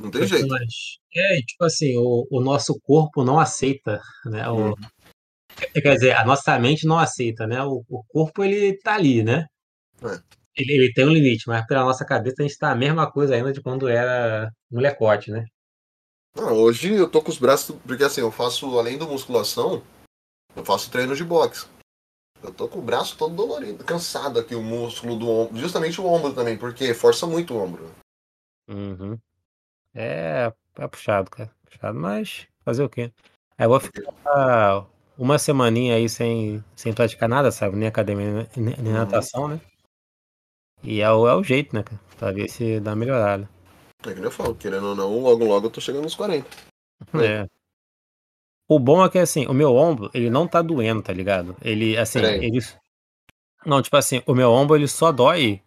Não tem jeito. É, tipo assim, o, o nosso corpo não aceita, né? O, Uhum. Quer dizer, a nossa mente não aceita, né? O, o corpo, ele tá ali, né? É. Ele, ele tem um limite, mas pela nossa cabeça a gente tá a mesma coisa ainda de quando era molecote, né? Não, hoje eu tô com os braços. Porque assim, eu faço, além da musculação, eu faço treino de boxe. Eu tô com o braço todo dolorido, cansado aqui, o músculo do ombro. Justamente o ombro também, porque força muito o ombro. Uhum. É, é puxado, cara. Puxado, mas fazer o quê? Aí eu vou ficar uma semaninha aí sem, sem praticar nada, sabe? Nem academia, nem, nem Uhum. natação, né? E é o, é o jeito, né, cara? Pra ver se dá uma melhorada. É que nem eu falo, querendo ou não, logo logo eu tô chegando nos 40. É. O bom é que, assim, o meu ombro, ele não tá doendo, tá ligado? Ele, assim, Peraí. ele... Não, tipo assim, o meu ombro, ele só dói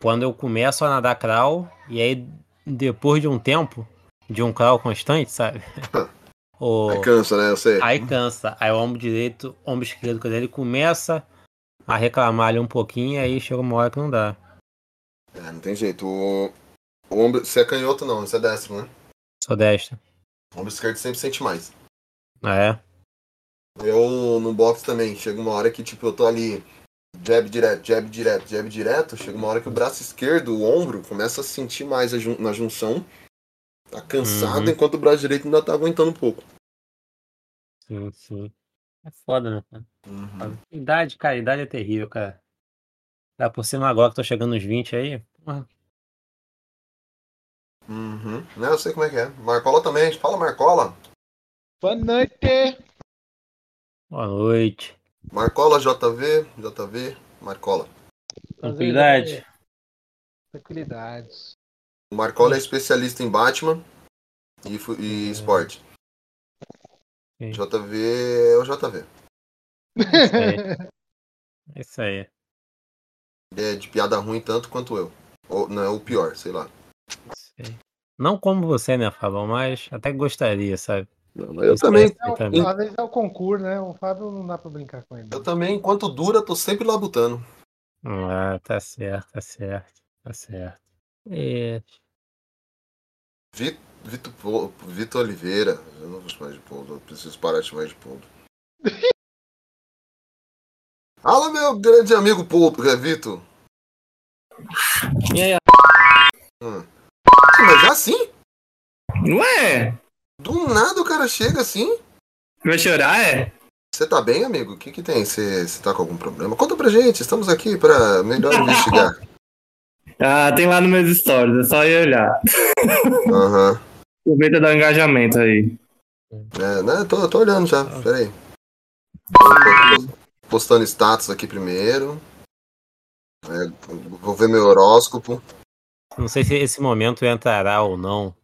quando eu começo a nadar crawl, e aí, depois de um tempo, de um crawl constante, sabe? o... Aí cansa, né? Eu sei. Aí cansa. Aí o ombro direito, ombro esquerdo, quer dizer, ele começa a reclamar ali um pouquinho, e aí chega uma hora que não dá. É, não tem jeito. O, o ombro. Você é canhoto não, você é destro, né? Sou destra. O ombro esquerdo sempre sente mais. Ah, é? Eu no boxe também, chega uma hora que tipo, eu tô ali, jab direto, jab direto, jab direto, chega uma hora que o braço esquerdo, o ombro, começa a sentir mais a jun- na junção. Tá cansado, Uhum. enquanto o braço direito ainda tá aguentando um pouco. Sim, sim. É foda, né, cara? Uhum. Idade, cara, idade é terrível, cara. Dá por cima agora que tô chegando nos 20 aí. porra. Uhum. Não, eu sei como é que é. Marcola também, fala Marcola. Boa noite! Boa noite. Marcola, JV, JV, Marcola. Tranquilidade. Tranquilidade. O Marcola é especialista em Batman e, e esporte. Sim. JV é o JV. Isso aí. É isso aí. Ele é de piada ruim tanto quanto eu. Ou não, é o pior, sei lá. Não como você, né, Fabão? Mas até gostaria, sabe? Não, mas eu também, É, o- às vezes é o concurso, né? O Fábio não dá pra brincar com ele. eu também, enquanto dura, tô sempre labutando. Ah, tá certo, tá certo, tá certo. É, Vitor, Oliveira. Eu não vou chamar de Poldo, eu preciso parar de chamar de Poldo. Fala, meu grande amigo Poldo, é Vitor. E aí, Hum. Mas já assim? ué? Do nada o cara chega assim? Vai chorar, é? Você tá bem, amigo? O que que tem? Você tá com algum problema? Conta pra gente, estamos aqui pra melhor investigar. Ah, tem lá nos meus stories, é só ir olhar. Aham. Aproveita e dá um engajamento aí. É, né? Tô, tô olhando já, peraí. Tô- tô Postando status aqui primeiro. É, vou ver meu horóscopo. não sei se esse momento entrará ou não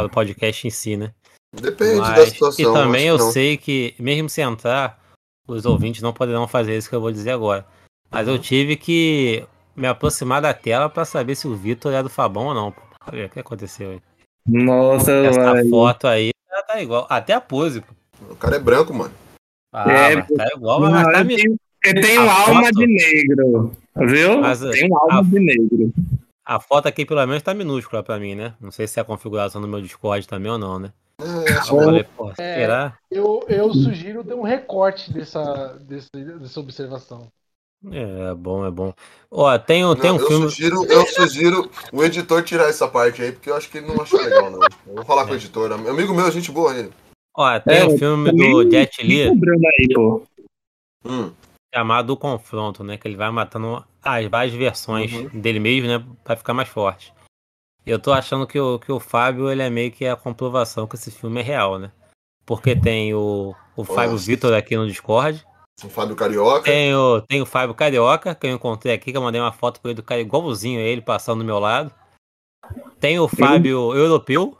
o podcast em si, né? Depende da Mas- situação. e também eu não. sei que, mesmo se entrar, os ouvintes não poderão fazer isso que eu vou dizer agora. Mas eu tive que me aproximar da tela para saber se o Vitor é do Fabão ou não. Olha o que aconteceu aí. Nossa, Essa foto aí tá- tá igual. Até a pose, pô. O cara é branco, mano. Ah, É, mas tá igual, Não, mas tá eu me- tenho, eu tenho A alma foto- de negro, viu? Mas, tenho alma a- de negro. A foto aqui pelo menos tá minúscula pra mim, né? Não sei se é a configuração do meu Discord também ou não, né? É, pô, É. será? Eu, eu sugiro ter um recorte dessa, desse, dessa observação. É bom, é bom. Ó, tem, um- tem um eu filme. sugiro, eu sugiro o editor tirar essa parte aí, porque eu acho que ele não achou legal, não. Eu vou falar com o editor. Amigo meu, gente boa ele. Ó, tem É, um filme do Jet Li aí, pô. Hum, chamado O Confronto, né? Que ele vai matando as várias versões Uhum. dele mesmo, né? Pra ficar mais forte. Eu tô achando que o, que o Fábio, ele é meio que a comprovação que esse filme é real, né? Porque tem o, o Fábio. Vitor aqui no Discord. o Fábio Carioca. Tem o, tem o Fábio Carioca, que eu encontrei aqui, que eu mandei uma foto pra ele do cara igualzinho a ele, passando do meu lado. Tem o Fábio Europeu.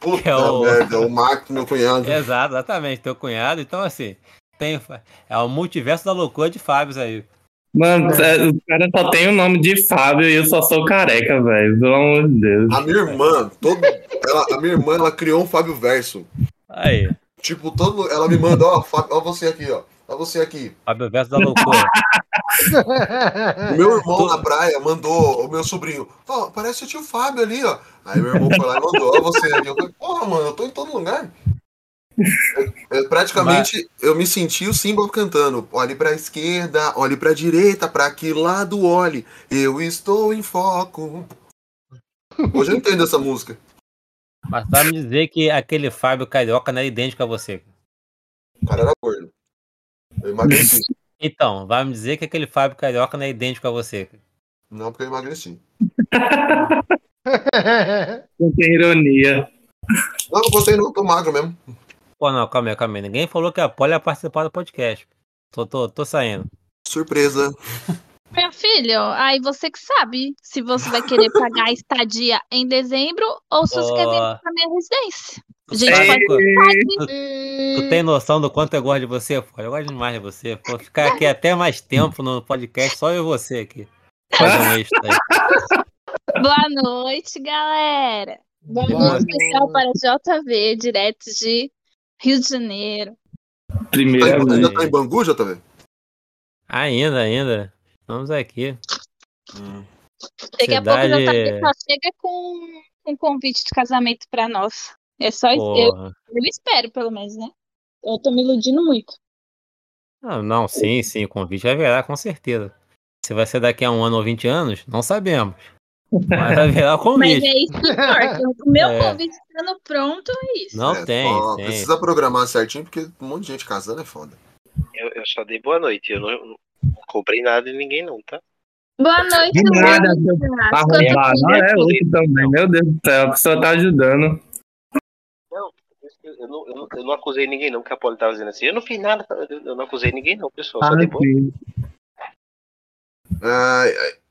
Puta que é o- merda, o Marco, meu cunhado. Exato, exatamente, teu cunhado. Então, assim, tem, é o multiverso da loucura de Fábios aí. Mano, é, o cara só tem o nome de Fábio e eu só sou careca, velho. Pelo amor de Deus. A minha irmã, todo, ela, a minha irmã, ela criou um Fábio Verso. Aí. Tipo, todo, ela me manda, ó, Fábio, ó você aqui, ó. Olha você aqui. Fábio Verso da loucura. O meu irmão na praia mandou, o meu sobrinho, ó, parece o tio Fábio ali, ó. Aí meu irmão foi lá e mandou, ó, você aqui. Eu falei, porra, mano, eu tô em todo lugar. Eu- eu- praticamente, eu me senti o símbolo cantando. Olhe pra esquerda, olhe pra direita, pra que lado olhe. Eu estou em foco. Hoje eu entendo essa música. Mas vai me dizer que aquele Fábio Carioca não é idêntico a você. O cara era gordo. Eu emagreci. Então, vai me dizer que aquele Fábio Carioca não é idêntico a você. Não, porque eu emagreci. Não tem ironia. Não, não gostei não, tô magro mesmo. Pô, não, calma aí, calma aí. Ninguém falou que a Polly ia participar do podcast. Tô, tô, tô saindo. Surpresa. Meu filho, aí você que sabe se você vai querer pagar a estadia em dezembro ou se você quer vir pra minha residência. Tu Gente, sabe pode- qu- Tu tem noção do quanto eu gosto de você, pô? Eu gosto demais de você. Vou ficar aqui até mais tempo no podcast, só eu e você aqui. Um. Boa noite, galera. Boa Boa noite especial para JV, direto de Rio de Janeiro. Primeira Tá- ainda tá em Bangu, JV? Ainda, ainda. Estamos aqui. Daqui a pouco JV só chega com um convite de casamento pra nós. É só isso. Eu, eu espero, pelo menos, né? Eu tô me iludindo muito. Não, não, sim, sim. O convite vai virar com certeza. Se vai ser daqui a um ano ou 20 anos, não sabemos. Mas vai virar o Mas convite. é isso que importa. O meu É. convite estando pronto é isso. Não É, tem, só tem. Precisa programar certinho, porque um monte de gente casando é foda. Eu, eu só dei boa noite. Eu não, não comprei nada de ninguém, não, tá? Boa noite, De nada, seu Arrombado. Não é hoje também, meu Deus do céu. A pessoa tá ajudando. Eu, eu não, eu, não, eu não acusei ninguém, não, que a Poli tava dizendo assim. Eu não fiz nada, eu, não acusei ninguém, não, pessoal. Só Ah, dei boa sim.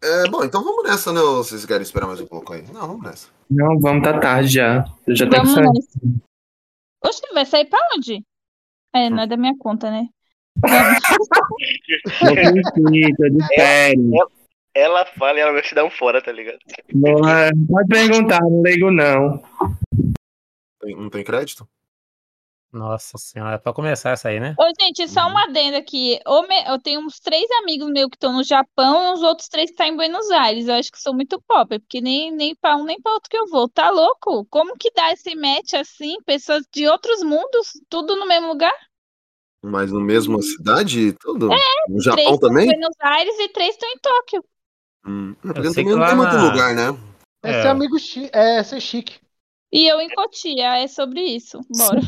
É, bom, então vamos nessa, né? Ou vocês querem esperar mais um pouco aí? Não, vamos nessa. Não, vamos tá tarde já. Eu já tenho que Vamos sair. nessa. Oxe, vai sair pra onde? É, não é da minha conta, né? Vamos. De férias. Ela fala e ela vai se dar um fora, tá ligado? Não, é, Pode perguntar, não ligo não. Tem- não tem crédito? Nossa senhora, é pra começar essa aí, né? Ô, gente, só uma adenda aqui. Eu tenho uns três amigos meus que estão no Japão e uns outros três que estão em Buenos Aires. Eu acho que sou muito pobre, porque nem, nem pra um nem pra outro que eu vou. Tá louco? Como que dá esse match assim? Pessoas de outros mundos, tudo no mesmo lugar? Mas no mesma cidade e tudo? É, No três Japão estão em também? Buenos Aires e três estão em Tóquio. Hum, é, Eu porque sei também que não tem lá muito na- lugar, né? É É. ser amigo chi é ser chique. E eu em Cotia, é sobre isso. Bora.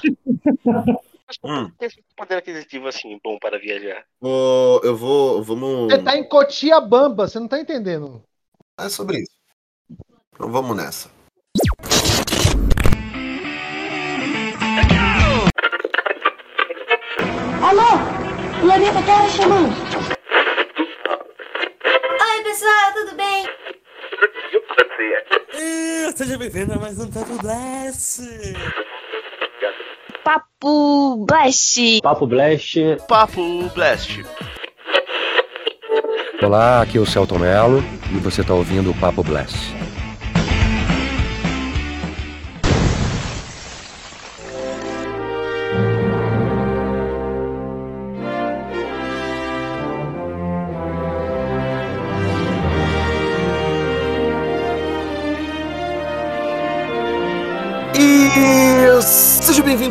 Hum. que tem esse poder aquisitivo assim, bom para viajar? Vou- eu vou. Vamos. Você tá em Cotiabamba, você não tá entendendo. É sobre isso. Então vamos nessa. Alô? Planeta Terra chamando. Oi, pessoal, tudo bem? Seja bem-vindo a mais um Tato Blast! Papo Blast. Papo Blast. Papo Blast! Olá, aqui é o Celton Mello e você está ouvindo o Papo Blast.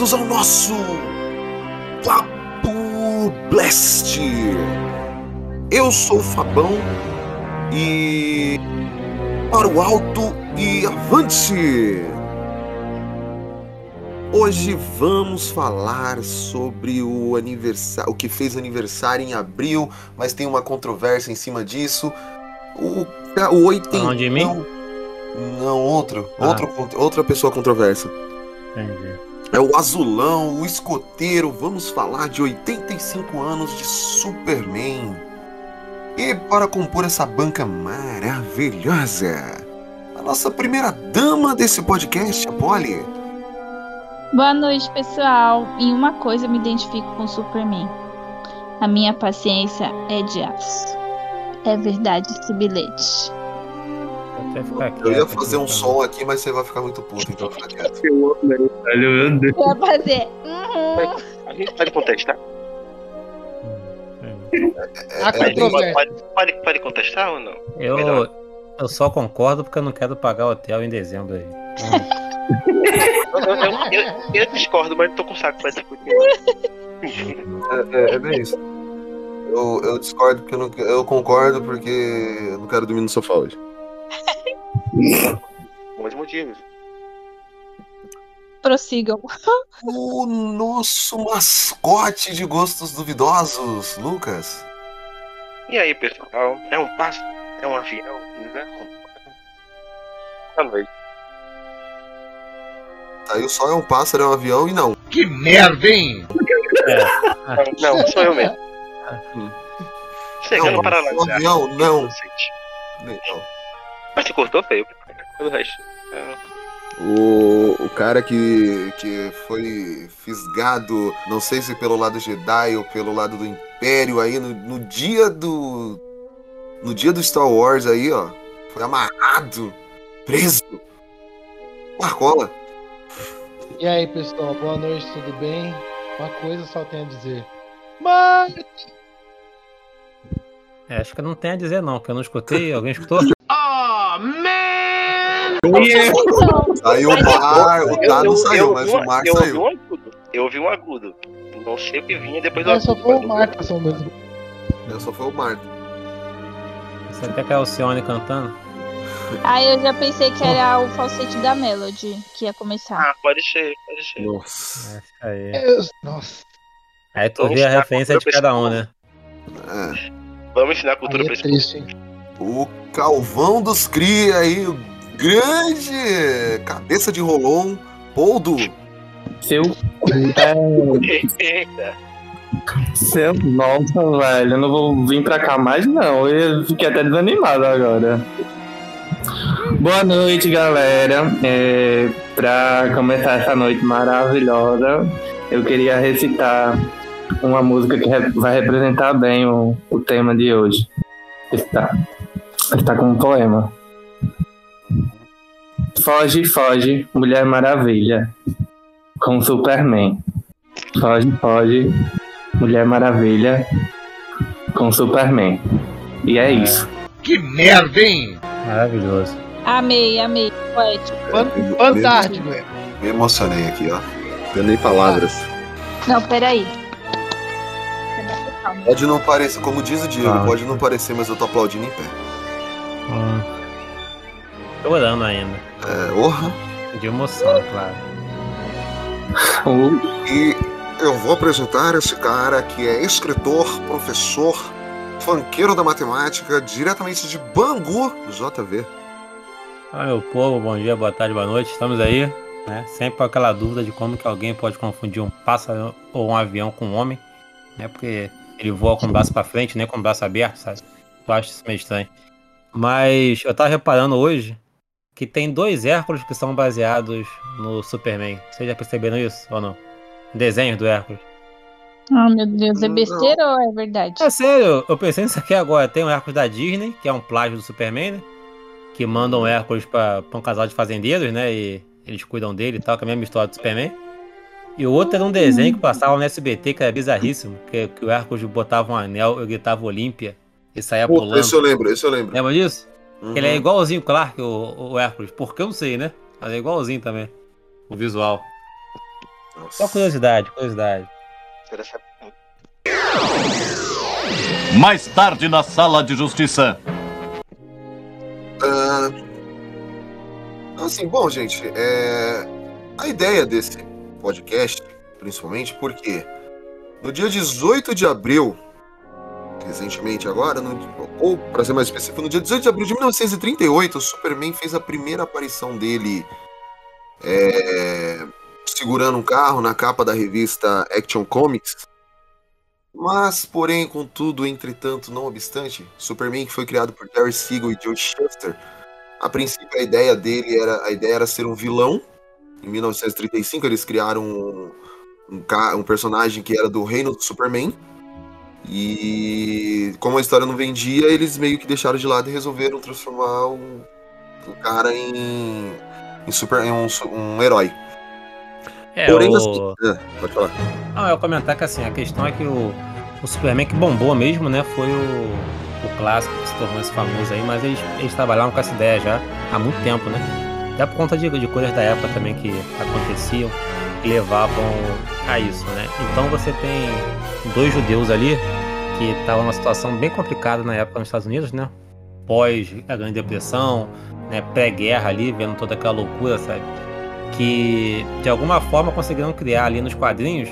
Bem-vindos ao nosso Papo Blast. Eu sou o Fabão e para o alto e avante. Hoje vamos falar sobre o aniversário, o que fez aniversário em abril, mas tem uma controvérsia em cima disso. O, o oitentão. Falando de mim? Não, outro, Ah. outro, outra pessoa controversa. Entendi. É o Azulão, o escoteiro. Vamos falar de 85 anos de Superman. E para compor essa banca maravilhosa, a nossa primeira dama desse podcast, a Polly. Boa noite, pessoal. Em uma coisa me identifico com Superman. A minha paciência é de aço. É verdade esse bilhete. Até ficar Eu ia fazer um tá? som aqui, mas você vai ficar muito puto, então fica quieto. Eu amo velho, Deus. Vai fazer. Uhum. A gente pode contestar? Pode, controvérsia. pode, pode, pode contestar ou não? Eu, Melhor. eu só concordo porque eu não quero pagar hotel em dezembro aí. Eu, eu, eu, eu- eu discordo, mas não tô com saco pra discutir. É, é, é bem isso. Eu, eu discordo porque eu, não, eu concordo porque eu não quero dormir no sofá hoje. Bons motivos. Prossigam. O nosso mascote de gostos duvidosos, Lucas. E aí, pessoal? É um pássaro? É um avião? Não. Boa noite. Saiu só é um pássaro, é um avião e não. Que merda, hein? Não, não, sou eu mesmo. Chegando Não, para um avião, não. Não. Mas te cortou feio. Todo o resto. é. O, o cara que, que foi fisgado, não sei se pelo lado Jedi ou pelo lado do Império aí, no, no dia do. No dia do Star Wars aí, ó. Foi amarrado, preso. Marcola. E aí, pessoal, boa noite, tudo bem? Uma coisa só tenho a dizer. Mas É, acho que não tem a dizer não, que eu não escutei. Alguém escutou? Man! Saiu o mar, o Tá não saiu, mas o mar eu ouvi saiu. um agudo. Eu ouvi um agudo. Não sei o que vinha depois do mas só agudo. foi o Marcos mesmo. Só foi o mar. Você até que é o Alcione cantando. Aí eu já pensei que era o falsete da Melody que ia começar. Ah, pode ser, pode ser. Nossa. É isso aí. Eu- Nossa, Aí tu vê a referência de cada um, né? É. Vamos ensinar a cultura aí pra é esse triste, hein? O Calvão dos Cria aí, o grande cabeça de Rolon, Poldo. Seu. É, seu. Nossa, velho. Eu não vou vir pra cá mais, não. Eu fiquei até desanimado agora. Boa noite, galera. É, pra começar essa noite maravilhosa, eu queria recitar uma música que vai representar bem o, o tema de hoje. Está, está com um poema. Foge, foge, Mulher Maravilha, com Superman. Foge, foge, Mulher Maravilha, com Superman. E é isso. Que merda, hein? Maravilhoso. Amei, amei. Poético. Fan- Fantástico. Me emocionei aqui, ó. Ganhei palavras. Não, peraí. Pode não parecer, como diz o Diego, Ah. pode não parecer, mas eu tô aplaudindo em pé. Hum. Chorando ainda. É, orra. De emoção, claro. E eu vou apresentar esse cara que é escritor, professor, funkeiro da matemática, diretamente de Bangu, JV. Fala meu povo, bom dia, boa tarde, boa noite. Estamos aí, né? Sempre com aquela dúvida de como que alguém pode confundir um pássaro ou um avião com um homem, né? Porque ele voa com o braço pra frente, nem com o braço aberto, sabe? Eu acho isso meio estranho. Mas eu tava reparando hoje que tem dois Hércules que são baseados no Superman. Vocês já perceberam isso ou não? Desenhos do Hércules. Oh, meu Deus, é besteira ou é verdade? É sério, eu pensei nisso aqui agora. Tem o Hércules da Disney, que é um plágio do Superman, né? Que mandam o Hércules pra, pra um casal de fazendeiros, né? E eles cuidam dele e tal, que é a mesma história do Superman. E o outro era um desenho que passava no SBT, que era bizarríssimo. Que, que o Hércules botava um anel, eu gritava Olímpia e saia Pô, pulando. esse eu lembro, esse eu lembro. Lembra disso? Uhum. Ele é igualzinho Clark, o, o Hércules. Por que eu não sei, né? Mas é igualzinho também. O visual. Só curiosidade, curiosidade. Mais tarde na sala de justiça. Ah, assim, bom, gente, é, a ideia desse podcast, principalmente, porque no dia 18 de abril, recentemente agora, no- ou para ser mais específico, no dia 18 de abril de 1938, o Superman fez a primeira aparição dele é, segurando um carro na capa da revista Action Comics. Mas, porém, contudo, entretanto, não obstante, Superman que foi criado por Terry Siegel e Joe Shuster, a princípio a ideia dele era a ideia era ser um vilão. Em 1935 eles criaram um, um, um personagem que era do reino do Superman. E como a história não vendia, eles meio que deixaram de lado e resolveram transformar o, o cara em, em, super, em um, um herói. É, Porém, o- assim, é, pode falar. Não, eu comentar que assim, a questão é que o o Superman que bombou mesmo, né? Foi o, o clássico que se tornou esse famoso aí, mas eles, eles trabalhavam com essa ideia já há muito tempo, né? Até por conta de, de coisas da época também que aconteciam que levavam a isso, né? Então você tem dois judeus ali que estavam numa situação bem complicada na época nos Estados Unidos, né? Pós a Grande Depressão, né? pré-guerra ali, vendo toda aquela loucura, sabe? Que de alguma forma conseguiram criar ali nos quadrinhos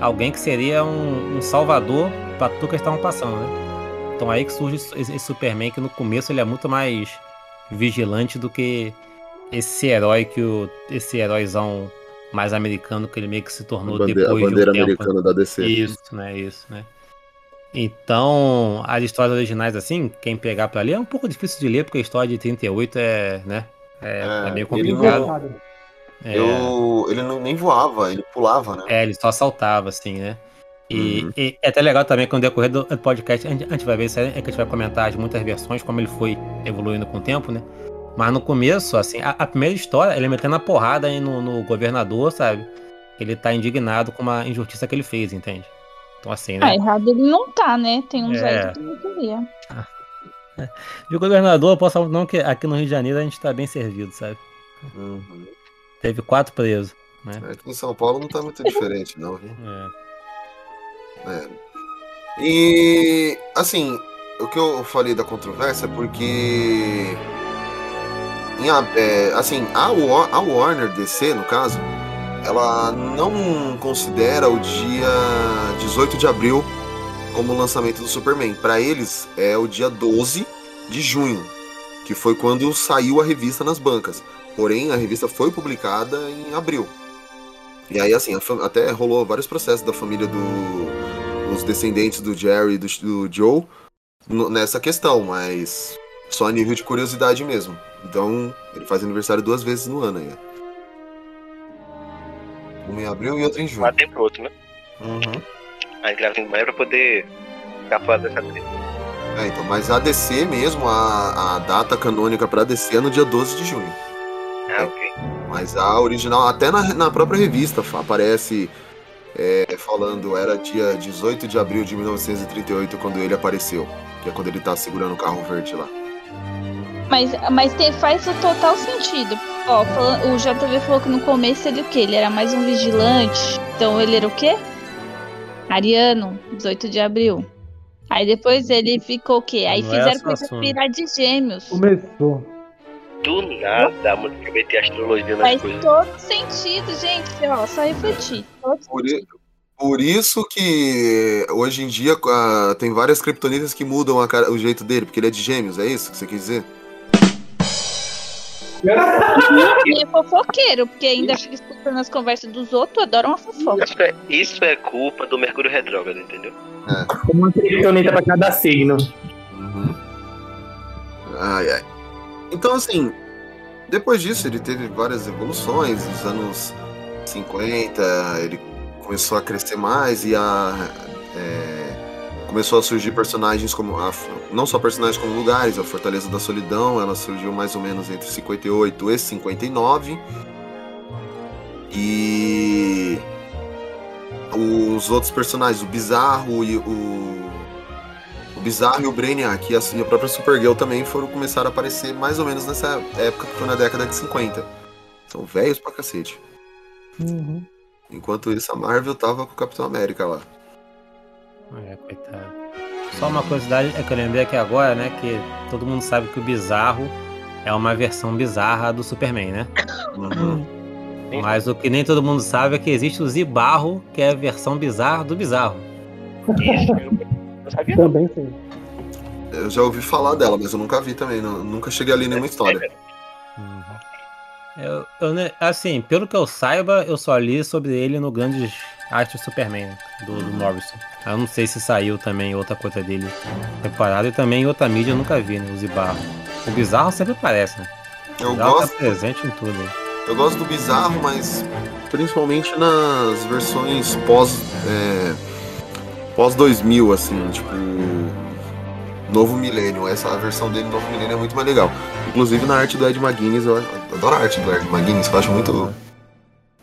alguém que seria um, um salvador para tudo que eles estavam passando, né? Então aí que surge esse Superman que no começo ele é muito mais vigilante do que esse herói que o esse heróizão mais americano que ele meio que se tornou A bandeira, depois a bandeira de um tempo. americana da DC. Isso, né? Isso, né? Então, as histórias originais, assim, quem pegar pra ler é um pouco difícil de ler, porque a história de 38 é, né? É, é meio ele complicado. É, Eu, ele não, nem voava, ele pulava, né? é, ele só saltava, assim, né? E, e é até legal também que no decorrer do podcast a gente, a gente vai ver isso aí, é que a gente vai comentar de muitas versões, como ele foi evoluindo com o tempo, né? Mas no começo, assim, a, a primeira história, ele metendo a porrada aí no, no governador, sabe? Ele tá indignado com uma injustiça que ele fez, entende? Então, assim, Ah, né? errado ele não tá, né? Tem uns É. aí que não queria. De governador, eu posso falar não que aqui no Rio de Janeiro a gente tá bem servido, sabe? Uhum. Teve quatro presos, né? Aqui em São Paulo não tá muito diferente, não, viu? É. É. E assim, o que eu falei da controvérsia é porque em é, assim, a, a Warner DC, no caso, ela não considera o dia 18 de abril como o lançamento do Superman. Para eles é o dia 12 de junho, que foi quando saiu a revista nas bancas. Porém, a revista foi publicada em abril. E aí, assim, até rolou vários processos da família do, os descendentes do Jerry e do, do Joe nessa questão, mas só a nível de curiosidade mesmo. Então, ele faz aniversário duas vezes no ano aí. Ó. Um em abril e outro em junho. Um tempo pro outro, né? Uhum. Aí grava em maio pra poder ficar fora dessa treta. É, então, mas a DC mesmo, a, a data canônica pra DC é no dia 12 de junho. Ah, ok. Mas a original, até na, na própria revista, aparece é, falando, era dia 18 de abril de 1938 quando ele apareceu. Que é quando ele tá segurando o carro verde lá. Mas, mas tem, faz o total sentido. Ó, falando- o JV falou que no começo ele o quê? Ele era mais um vigilante. Então ele era o quê? Ariano, 18 de abril. Aí depois ele ficou o quê? Aí Não é fizeram coisa assunto. virar de gêmeos. Começou. Do nada, a mulher meter astrologia nas Faz coisas. todo sentido, gente. Ó, só refletir. Por, por isso que hoje em dia ah, tem várias criptonitas que mudam a cara- o jeito dele, porque ele é de gêmeos, é isso que você quis dizer? E é fofoqueiro, porque ainda fica escutando as conversas dos outros, adoram uma fofoca. Isso é, isso é culpa do Mercúrio Retrógrado, entendeu? Uma criptonita pra cada signo. Ai, ai. Então, assim, depois disso ele teve várias evoluções. Nos anos 50 ele começou a crescer mais e a. é, começou a surgir personagens como. a- não só personagens como lugares, a Fortaleza da Solidão, ela surgiu mais ou menos entre 58 e 59. E. Os outros personagens, o Bizarro e o. O Bizarro e o Brainiac e a, e a própria Supergirl também foram começar a aparecer mais ou menos nessa época que foi na década de 50. São velhos pra cacete. Uhum. Enquanto isso, a Marvel tava com o Capitão América lá. É, coitado. Só uma curiosidade é que eu lembrei aqui agora, né? Que todo mundo sabe que o Bizarro é uma versão bizarra do Superman, né? Mas o que nem todo mundo sabe é que existe o Zibarro, que é a versão bizarra do Bizarro. Sabia Também sim. Eu já ouvi falar dela, mas eu nunca vi também. não- nunca cheguei a ler nenhuma história. Eu, eu assim, pelo que eu saiba, eu só li sobre ele no Grandes Arte Superman, do, do Morrison. Eu não sei se saiu também outra coisa dele separada e também em outra mídia eu nunca vi, né? O Zibarro. O Bizarro sempre aparece, né? O Eu Bizarro gosto- tá presente em tudo. Eu gosto do Bizarro, mas principalmente nas versões pós. É, pós 2000, assim, tipo. Novo Milênio. Essa versão dele, Novo Milênio, é muito mais legal. Inclusive na arte do Ed McGuinness, eu adoro a arte do Ed McGuinness, que eu acho muito,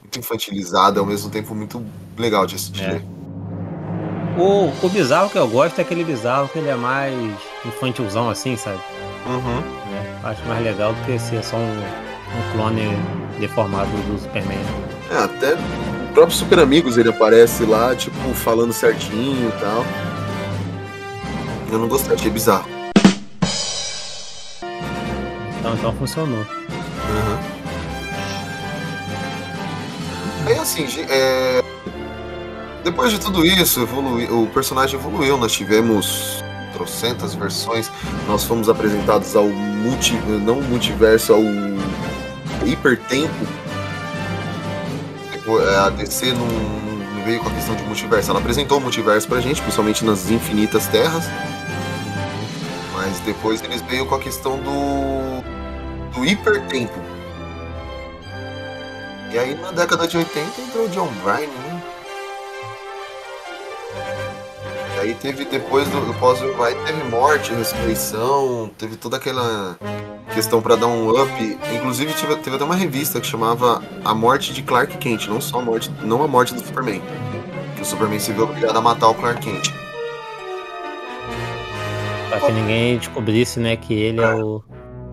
muito infantilizada, ao mesmo tempo muito legal de assistir. É. O, o bizarro que eu gosto é aquele bizarro que ele é mais infantilzão assim, sabe? Uhum. É, acho mais legal do que ser só um, um clone deformado do Superman. É, até o próprio Super Amigos ele aparece lá, tipo, falando certinho e tal. Eu não gostei, achei bizarro. Então, então funcionou. Uhum. Aí assim, é, depois de tudo isso, evolui... o personagem evoluiu, nós tivemos trocentas versões, nós fomos apresentados ao multi... não multiverso, ao hipertempo. É, A DC não não veio com a questão de multiverso, ela apresentou o multiverso pra gente, principalmente nas infinitas terras. Mas depois eles veio com a questão do do hipertempo. E aí na década de 80 entrou o John Bryan, né? E aí teve depois do, pós vai teve morte, ressurreição, teve toda aquela questão pra dar um up. Inclusive tive- teve até uma revista que chamava A Morte de Clark Kent, não só a morte, não a morte do Superman. Que o Superman se viu obrigado a matar o Clark Kent. Pra que ninguém descobrisse, né, que ele é o.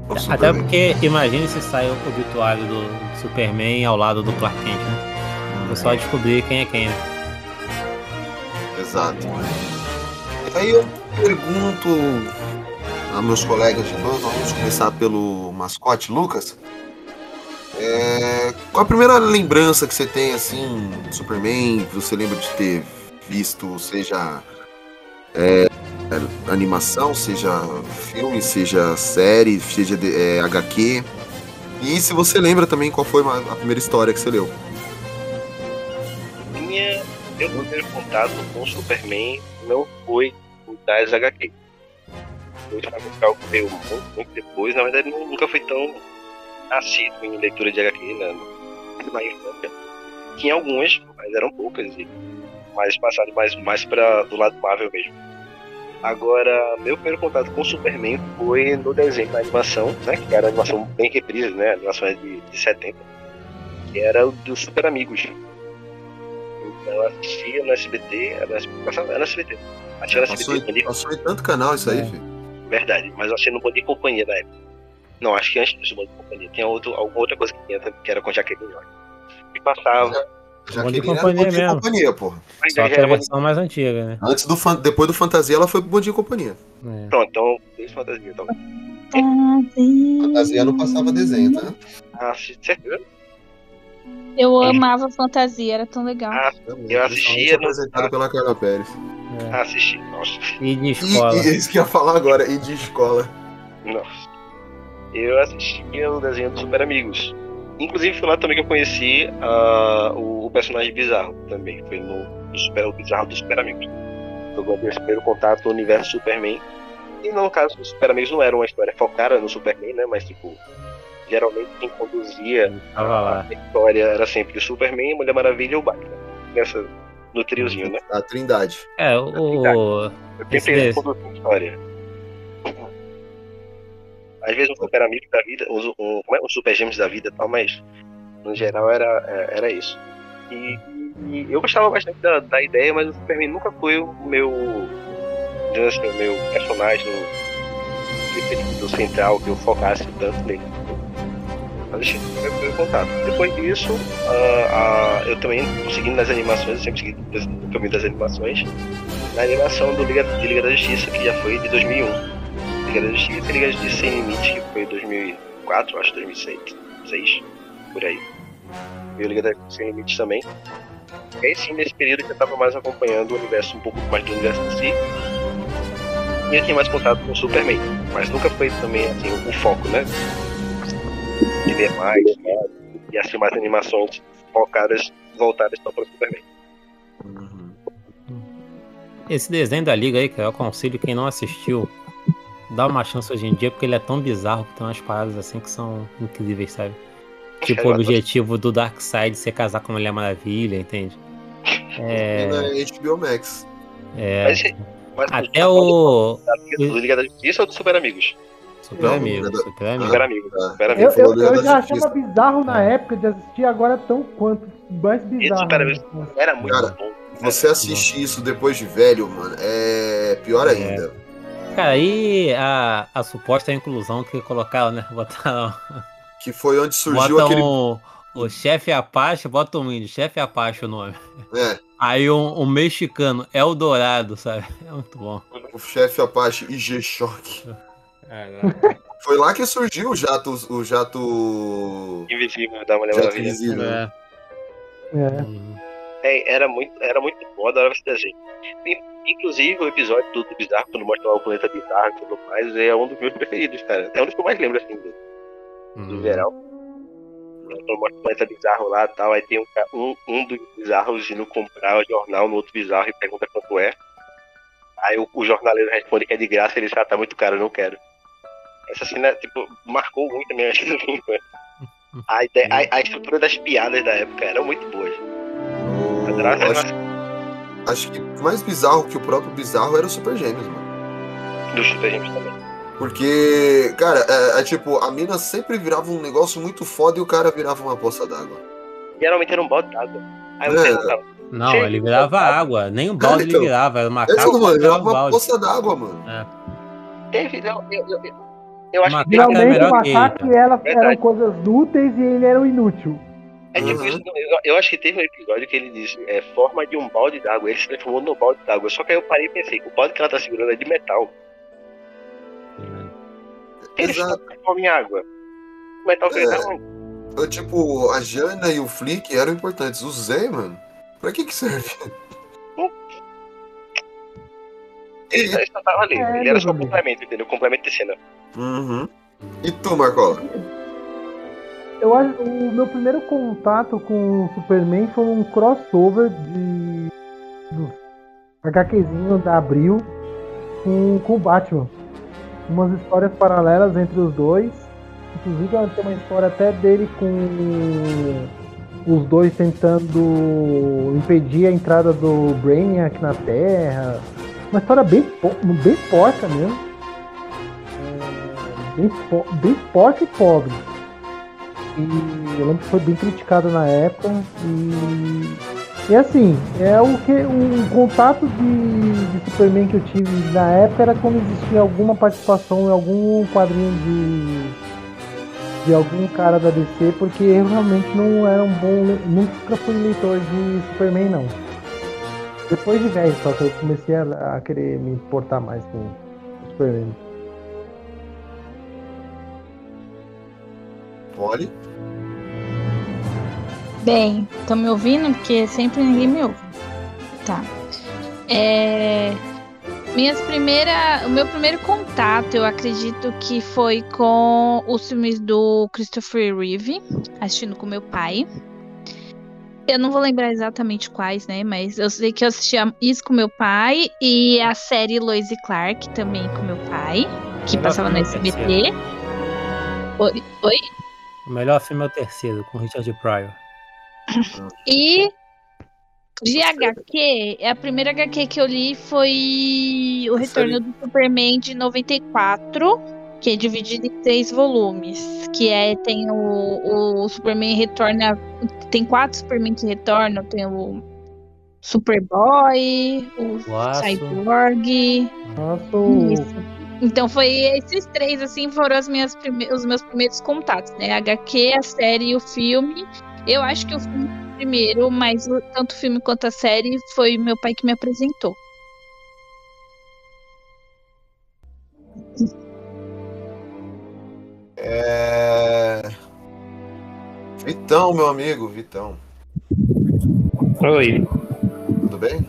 O Até porque imagine se sai o obituário do Superman ao lado do Clark Kent, né? O pessoal descobrir quem é quem, né? Exato. Aí eu pergunto a meus colegas de banda, vamos começar pelo mascote Lucas. É, qual a primeira lembrança que você tem assim, do Superman? Você lembra de ter visto, seja é, animação, seja filme, seja série, seja é, HQ? E se você lembra também qual foi a primeira história que você leu? Minha, meu primeiro contato com o Superman não foi o das HQ. Foi algo que veio muito, muito depois. Na verdade, nu- nunca foi tão assíduo em leitura de HQ né? na infância. Tinha algumas, mas eram poucas. E mais passado mais, mais para do lado Marvel mesmo. Agora, meu primeiro contato com o Superman foi no desenho da animação, né? Que era animação bem reprise, né? A animação é de, de 70. Que era o dos Super Amigos. Então eu assistia no SBT, era no SBT, passava- era no SBT. No Passou, SBT, passou em tanto canal isso aí, É. filho. verdade, mas eu achei no Bom de Companhia na época. Não, acho que antes do Bom de Companhia. Tinha outro, alguma outra coisa que tinha, que era com Jaqueline, olha. E passava. Já Bom de que ele era Companhia Bom e mesmo. companhia, porra. Mas Só que é a era- versão mais antiga, né? Antes do fan- depois do Fantasia, ela foi pro Bom Dia e Companhia. É. Pronto, então, desde fantasia, então. Fantasia não passava desenho, tá? Ah, sim, certeza? Eu amava fantasia, era tão legal. Ah, eu assistia no. apresentado pela Carla Pérez. É. Ah, assisti, nossa. E de E, escola. e isso que eu ia falar agora, e de escola. Nossa. Eu assistia o desenho dos Super Amigos. Inclusive foi lá também que eu conheci ah, o, o personagem bizarro também. Foi no, no Super, o bizarro dos Super Amigos. Foi o meu primeiro contato no universo Superman. E no caso, os Super Amigos não era uma história focada no Superman, né? Mas tipo, geralmente quem conduzia lá. a história era sempre o Superman, Mulher Maravilha e o Batman. Nessa, no triozinho, né? A Trindade. É, o. Eu Esse sempre desse. conduzia a história. Às vezes um super amigo da vida, um, um, como é? super gêmeos da vida tal, mas no geral era, é, era isso. E, e eu gostava bastante da, da ideia, mas o Superman nunca foi o meu, assim, o meu personagem preferido central que eu focasse tanto nele. Mas o meu primeiro contato. Depois disso, ah, ah, eu também, seguindo nas animações, eu sempre segui o caminho das animações, na animação do Liga, de Liga da Justiça, que já foi de 2001. Liga da e Justiça Sem Limites, que foi 2004, acho, 2006, 6, por aí. O Liga da Sem Limites também. E aí sim, nesse período eu já estava mais acompanhando o universo, um pouco mais do universo em si. E eu tinha mais contato com o Superman, mas nunca foi também assim, o foco, né? De ver mais, né? e assim mais animações focadas, voltadas só para o Superman. Esse desenho da Liga aí, que eu aconselho quem não assistiu, dá uma chance hoje em dia, porque ele é tão bizarro que tem umas paradas assim que são incríveis, sabe? Tipo, o objetivo do Darkseid ser casar com a Mulher Maravilha, entende? E É. na HBO Max. é Mas, mas até o. da Liga, do Liga da Justiça ou do Super Amigos? Super Não, amigo, nada- super amigo. Super Amigos, tá. Super Eu, Amigos. eu, eu da já achava bizarro na época de assistir, agora tão quanto mais bizarro. Super? Amigos era muito Cara, bom. você assistir isso depois de velho, mano, é pior ainda. Cara, e a, a suposta inclusão que colocaram, né? Botaram. Que foi onde surgiu botam aquele. o, o chefe Apache, bota um índio, chefe Apache o nome. É, Aí um, um mexicano, Eldorado, sabe? É muito bom. o chefe Apache e G-Shock. É, Foi lá que surgiu o jato. O jato. Invisível da Mulher Jato Maravilha. invisível. é. É. É, era muito, era muito bom, adorava esse desenho. In- Inclusive, o episódio do, do Bizarro, quando mostra o planeta bizarro e tudo mais, é um dos meus preferidos, cara. É um dos que eu mais lembro, assim, do, Uhum. do geral. Quando mostra o planeta bizarro lá e tal, aí tem um, um, um dos bizarros indo comprar o jornal no outro bizarro e pergunta quanto é. Aí o, o jornaleiro responde que é de graça, ele diz, ah, tá muito caro, eu não quero. Essa cena, tipo, marcou muito a minha infância. A, ideia, a, a estrutura das piadas da época eram muito boas. Eu essa acho, acho que mais bizarro que o próprio bizarro era o Super Gêmeos, mano. dos Super Gêmeos também. Porque, cara, é, é tipo, a mina sempre virava um negócio muito foda e o cara virava uma poça d'água. Geralmente era um balde d'água. Aí eu É. Não, Chega, ele virava água. Nem um balde então. ele virava, era uma É macaco mano, virava um uma balde. poça d'água, mano. teve, eu, eu, eu, eu, eu acho Uma que Macaco teve, é melhor o que macaco e ela Verdade. eram coisas úteis e ele era o inútil. É tipo Uhum. isso, eu, eu acho que teve um episódio que ele disse, é forma de um balde d'água, ele se transformou no balde d'água. Só que aí eu parei e pensei, o balde que ela tá segurando é de metal. Ele se Exato. transforma em água. O metal que ele É. tá onde? Eu, tipo, a Jana e o Flick eram importantes. O Zé, mano, pra que que serve? Ele, ele só tava ali, É, ele era só complemento, entendeu? Complemento de cena. Uhum. E tu, Marcola? Eu acho o meu primeiro contato com o Superman foi um crossover de do HQzinho da Abril com, com o Batman. Umas histórias paralelas entre os dois. Inclusive tem uma história até dele com os dois tentando impedir a entrada do Brainiac na Terra. Uma história bem, bem porca mesmo. É, bem, bem porca e pobre. E eu lembro que foi bem criticado na época. E, e assim, é o que o contato de, de Superman que eu tive na época era quando existia alguma participação em algum quadrinho de de algum cara da DC, porque eu realmente não era um bom. Nunca fui leitor de Superman não. Depois de velho só que eu comecei a, a querer me importar mais com o Superman. Poli? Bem, estão me ouvindo? Porque sempre ninguém me ouve. Tá. É... Minhas primeira... O meu primeiro contato, eu acredito que foi com os filmes do Christopher Reeve, assistindo com meu pai. Eu não vou lembrar exatamente quais, né? Mas eu sei que eu assistia isso com meu pai e a série Lois e Clark também com meu pai, que passava no é SBT. Oi? Oi? O melhor filme é o terceiro, com Richard Pryor. E de HQ, a primeira HQ que eu li foi O Retorno do Superman de 94, que é dividido em três volumes. Que é, tem o, o Superman retorna. Tem quatro Superman que retornam. Tem o Superboy, o. Cyborg. Nossa, Isso. Então foi esses três, assim, foram as minhas prime- os meus primeiros contatos, né? A HQ, a série e o filme. Eu acho que o filme primeiro, mas tanto o filme quanto a série foi meu pai que me apresentou. É. Vitão, meu amigo, Vitão. Oi, Tudo bem?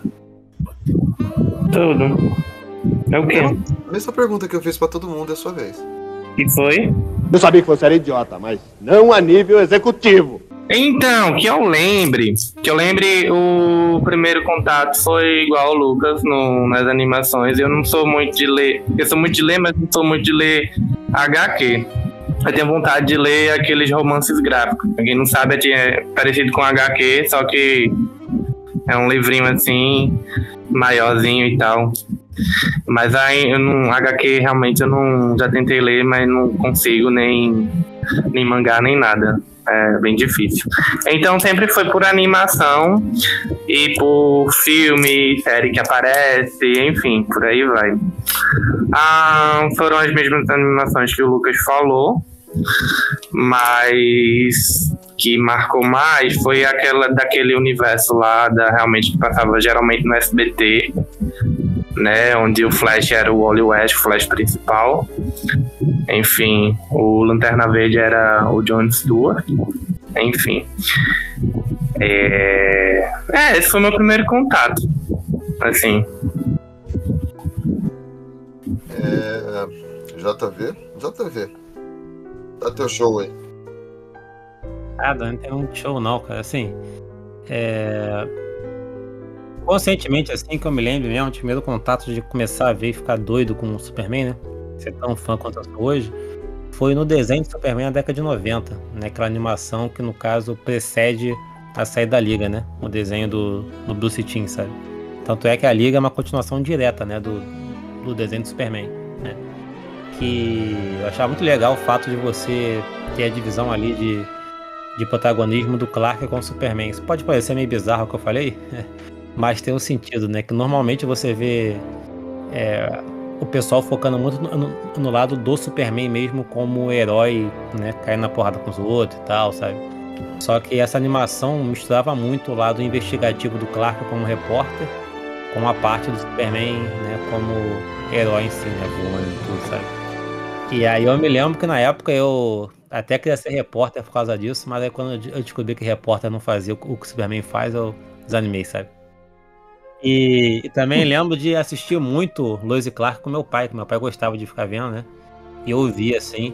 tudo. É o quê? A mesma pergunta que eu fiz pra todo mundo é a sua vez. que foi? Eu sabia que você era idiota, mas não a nível executivo. Então, que eu lembre, que eu lembre, o primeiro contato foi igual ao Lucas no, nas animações. Eu não sou muito de ler, eu sou muito de ler, mas não sou muito de ler HQ. Eu tenho vontade de ler aqueles romances gráficos. Pra quem não sabe, é é parecido com HQ, só que é um livrinho assim, maiorzinho e tal. Mas aí, eu não, HQ realmente eu não já tentei ler, mas não consigo nem, nem mangá nem nada. É bem difícil. Então sempre foi por animação e por filme, série que aparece, enfim, por aí vai. Ah, foram as mesmas animações que o Lucas falou, mas que marcou mais foi aquela daquele universo lá da realmente que passava geralmente no SBT, né, onde o Flash era o Wally West, o Flash principal. Enfim, o Lanterna Verde era o John Stewart. Enfim. É... é, esse foi o meu primeiro contato. Assim. É. JV? JV. Dá teu show aí. Ah, não tem um show não, cara. Assim. É. Conscientemente, assim que eu me lembro mesmo, tive medo contato de começar a ver e ficar doido com o Superman, né? Ser tão fã quanto eu sou hoje. Foi no desenho de Superman na década de 90, né? Aquela animação que no caso precede a saída da Liga, né? O desenho do, do Bruce Timm, sabe? Tanto é que a Liga é uma continuação direta, né? Do, do desenho do Superman, né? Que eu achava muito legal o fato de você ter a divisão ali de, de protagonismo do Clark com o Superman. Isso pode parecer meio bizarro o que eu falei, mas tem um sentido, né? Que normalmente você vê é, o pessoal focando muito no, no, no, lado do Superman mesmo como herói, né? Caindo na porrada com os outros e tal, sabe? Só que essa animação misturava muito o lado investigativo do Clark como repórter com a parte do Superman, né? Como herói em si, né? Voando e tudo, sabe? E aí eu me lembro que na época eu até queria ser repórter por causa disso, mas aí quando eu descobri que repórter não fazia o que o Superman faz, eu desanimei, sabe? E, e, também lembro de assistir muito Lois e Clark com meu pai, que meu pai gostava de ficar vendo, né? E eu via assim,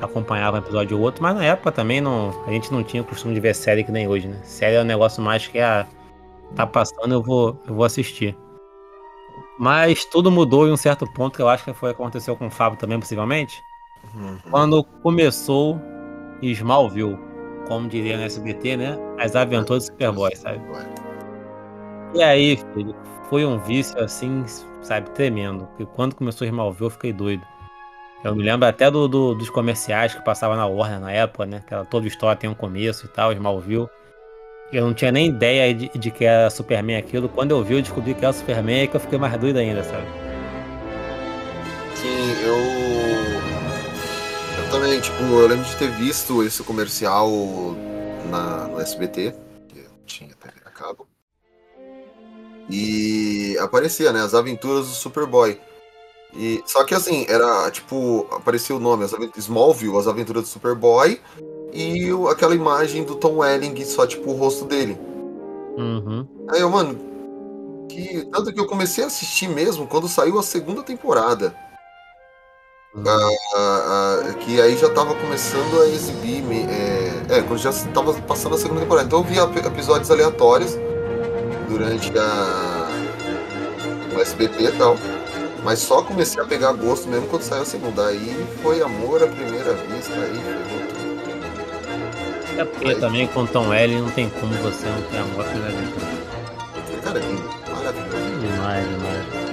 acompanhava um episódio ou outro, mas na época também não, a gente não tinha o costume de ver série que nem hoje, né? Série é um negócio mais que a tá passando, eu vou, eu vou assistir. Mas tudo mudou em um certo ponto que eu acho que foi o que aconteceu com o Fábio também, possivelmente. Uhum. Quando começou Smallville, como diria no SBT, né? As aventuras do Superboy, sabe? E aí, filho, foi um vício assim, sabe, tremendo. Porque quando começou a Smallville, eu fiquei doido. Eu me lembro até do, do, dos comerciais que passava na Warner na época, né? Que toda história tem um começo e tal, Smallville. Eu não tinha nem ideia de, de que era Superman aquilo. Quando eu vi, eu descobri que era Superman e que eu fiquei mais doido ainda, sabe? Sim, eu. Eu também, tipo, eu lembro de ter visto esse comercial na, no SBT, eu tinha TV a cabo. E aparecia, né? As aventuras do Superboy. E, só que assim, era tipo, aparecia o nome, as Smallville, as aventuras do Superboy, e o, aquela imagem do Tom Welling, só tipo o rosto dele. Uhum. Aí eu, mano, que, tanto que eu comecei a assistir mesmo quando saiu a segunda temporada. Uhum. Ah, ah, que aí já tava começando a exibir. É, é, quando já tava passando a segunda temporada. Então eu via episódios aleatórios durante a o SBT e tal. Mas só comecei a pegar gosto mesmo quando saiu a segunda. Aí foi amor à primeira vista, aí foi muito. É porque aí... também com Tom L não tem como você não ter amor à primeira vista. Cara, é lindo, maravilhoso. Demais, demais.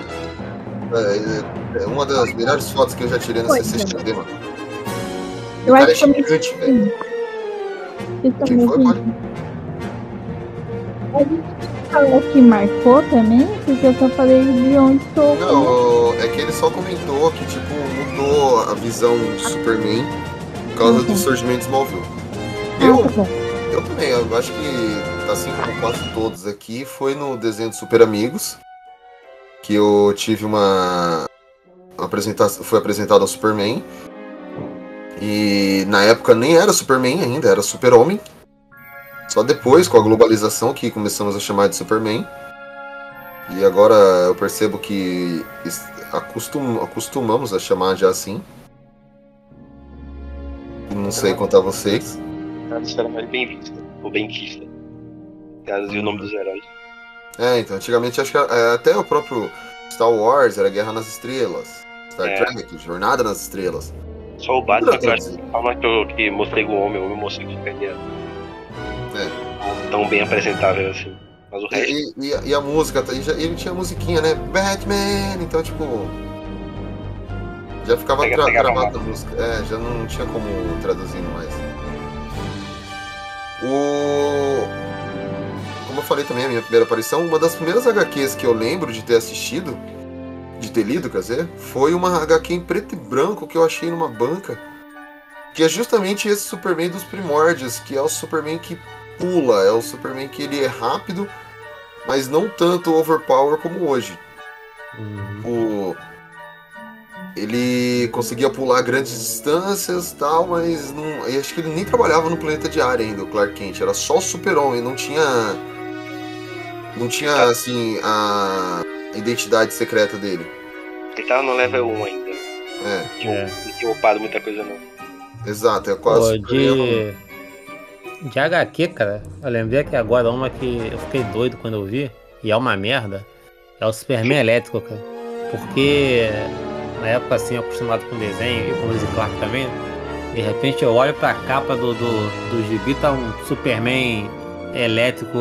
É, é, uma das melhores fotos que eu já tirei na CCXP, mano. Eu acho que é gigante, velho. Quem foi, pode? Falou que marcou também? Porque eu só falei de onde estou. Não, é que ele só comentou que, tipo, mudou a visão de Superman por causa do surgimento de Smallville. Ah, eu, tá eu também, eu acho que, assim como quase todos aqui, foi no desenho de Super Amigos que eu tive uma, uma apresentação, foi apresentado ao Superman. E na época nem era Superman ainda, era Super-Homem. Só depois, com a globalização, que começamos a chamar de Superman. E agora eu percebo que acostum, acostumamos a chamar já assim. Não sei quanto a vocês. Era mais bem vista, ou bem vista. O nome dos heróis. É, então, antigamente acho que é, até o próprio Star Wars era Guerra nas Estrelas. Star é. Trek, Jornada nas Estrelas. Só o Batman eu acho que, eu, que mostrei o homem, o homem mostrei que ficaria é. Tão bem apresentável assim. Mas o resto. E, e, e a música, ele, ele tinha musiquinha, né? Batman! Então, tipo. Já ficava Pega, gravado a música. É, já não tinha como traduzir mais. O. Como eu falei também, a minha primeira aparição, uma das primeiras HQs que eu lembro de ter assistido, de ter lido, quer dizer, foi uma HQ em preto e branco que eu achei numa banca. Que é justamente esse Superman dos primórdios, que é o Superman que pula, é o Superman que ele é rápido, mas não tanto overpower como hoje. O... Ele conseguia pular grandes distâncias tal, mas não... eu acho que ele nem trabalhava no planeta de ar ainda, o Clark Kent. Era só o super-homem, não tinha. Não tinha, assim, a identidade secreta dele. Ele tava no level 1 ainda. É. Não tinha upado muita coisa, não. Exato, é Pô, quase. de... de HQ, cara, eu lembrei que agora uma que eu fiquei doido quando eu vi, e é uma merda, é o Superman elétrico, cara. Porque na época assim, acostumado com desenho e com Luiz Clark também, de repente eu olho pra capa do, do, do gibi, tá um Superman elétrico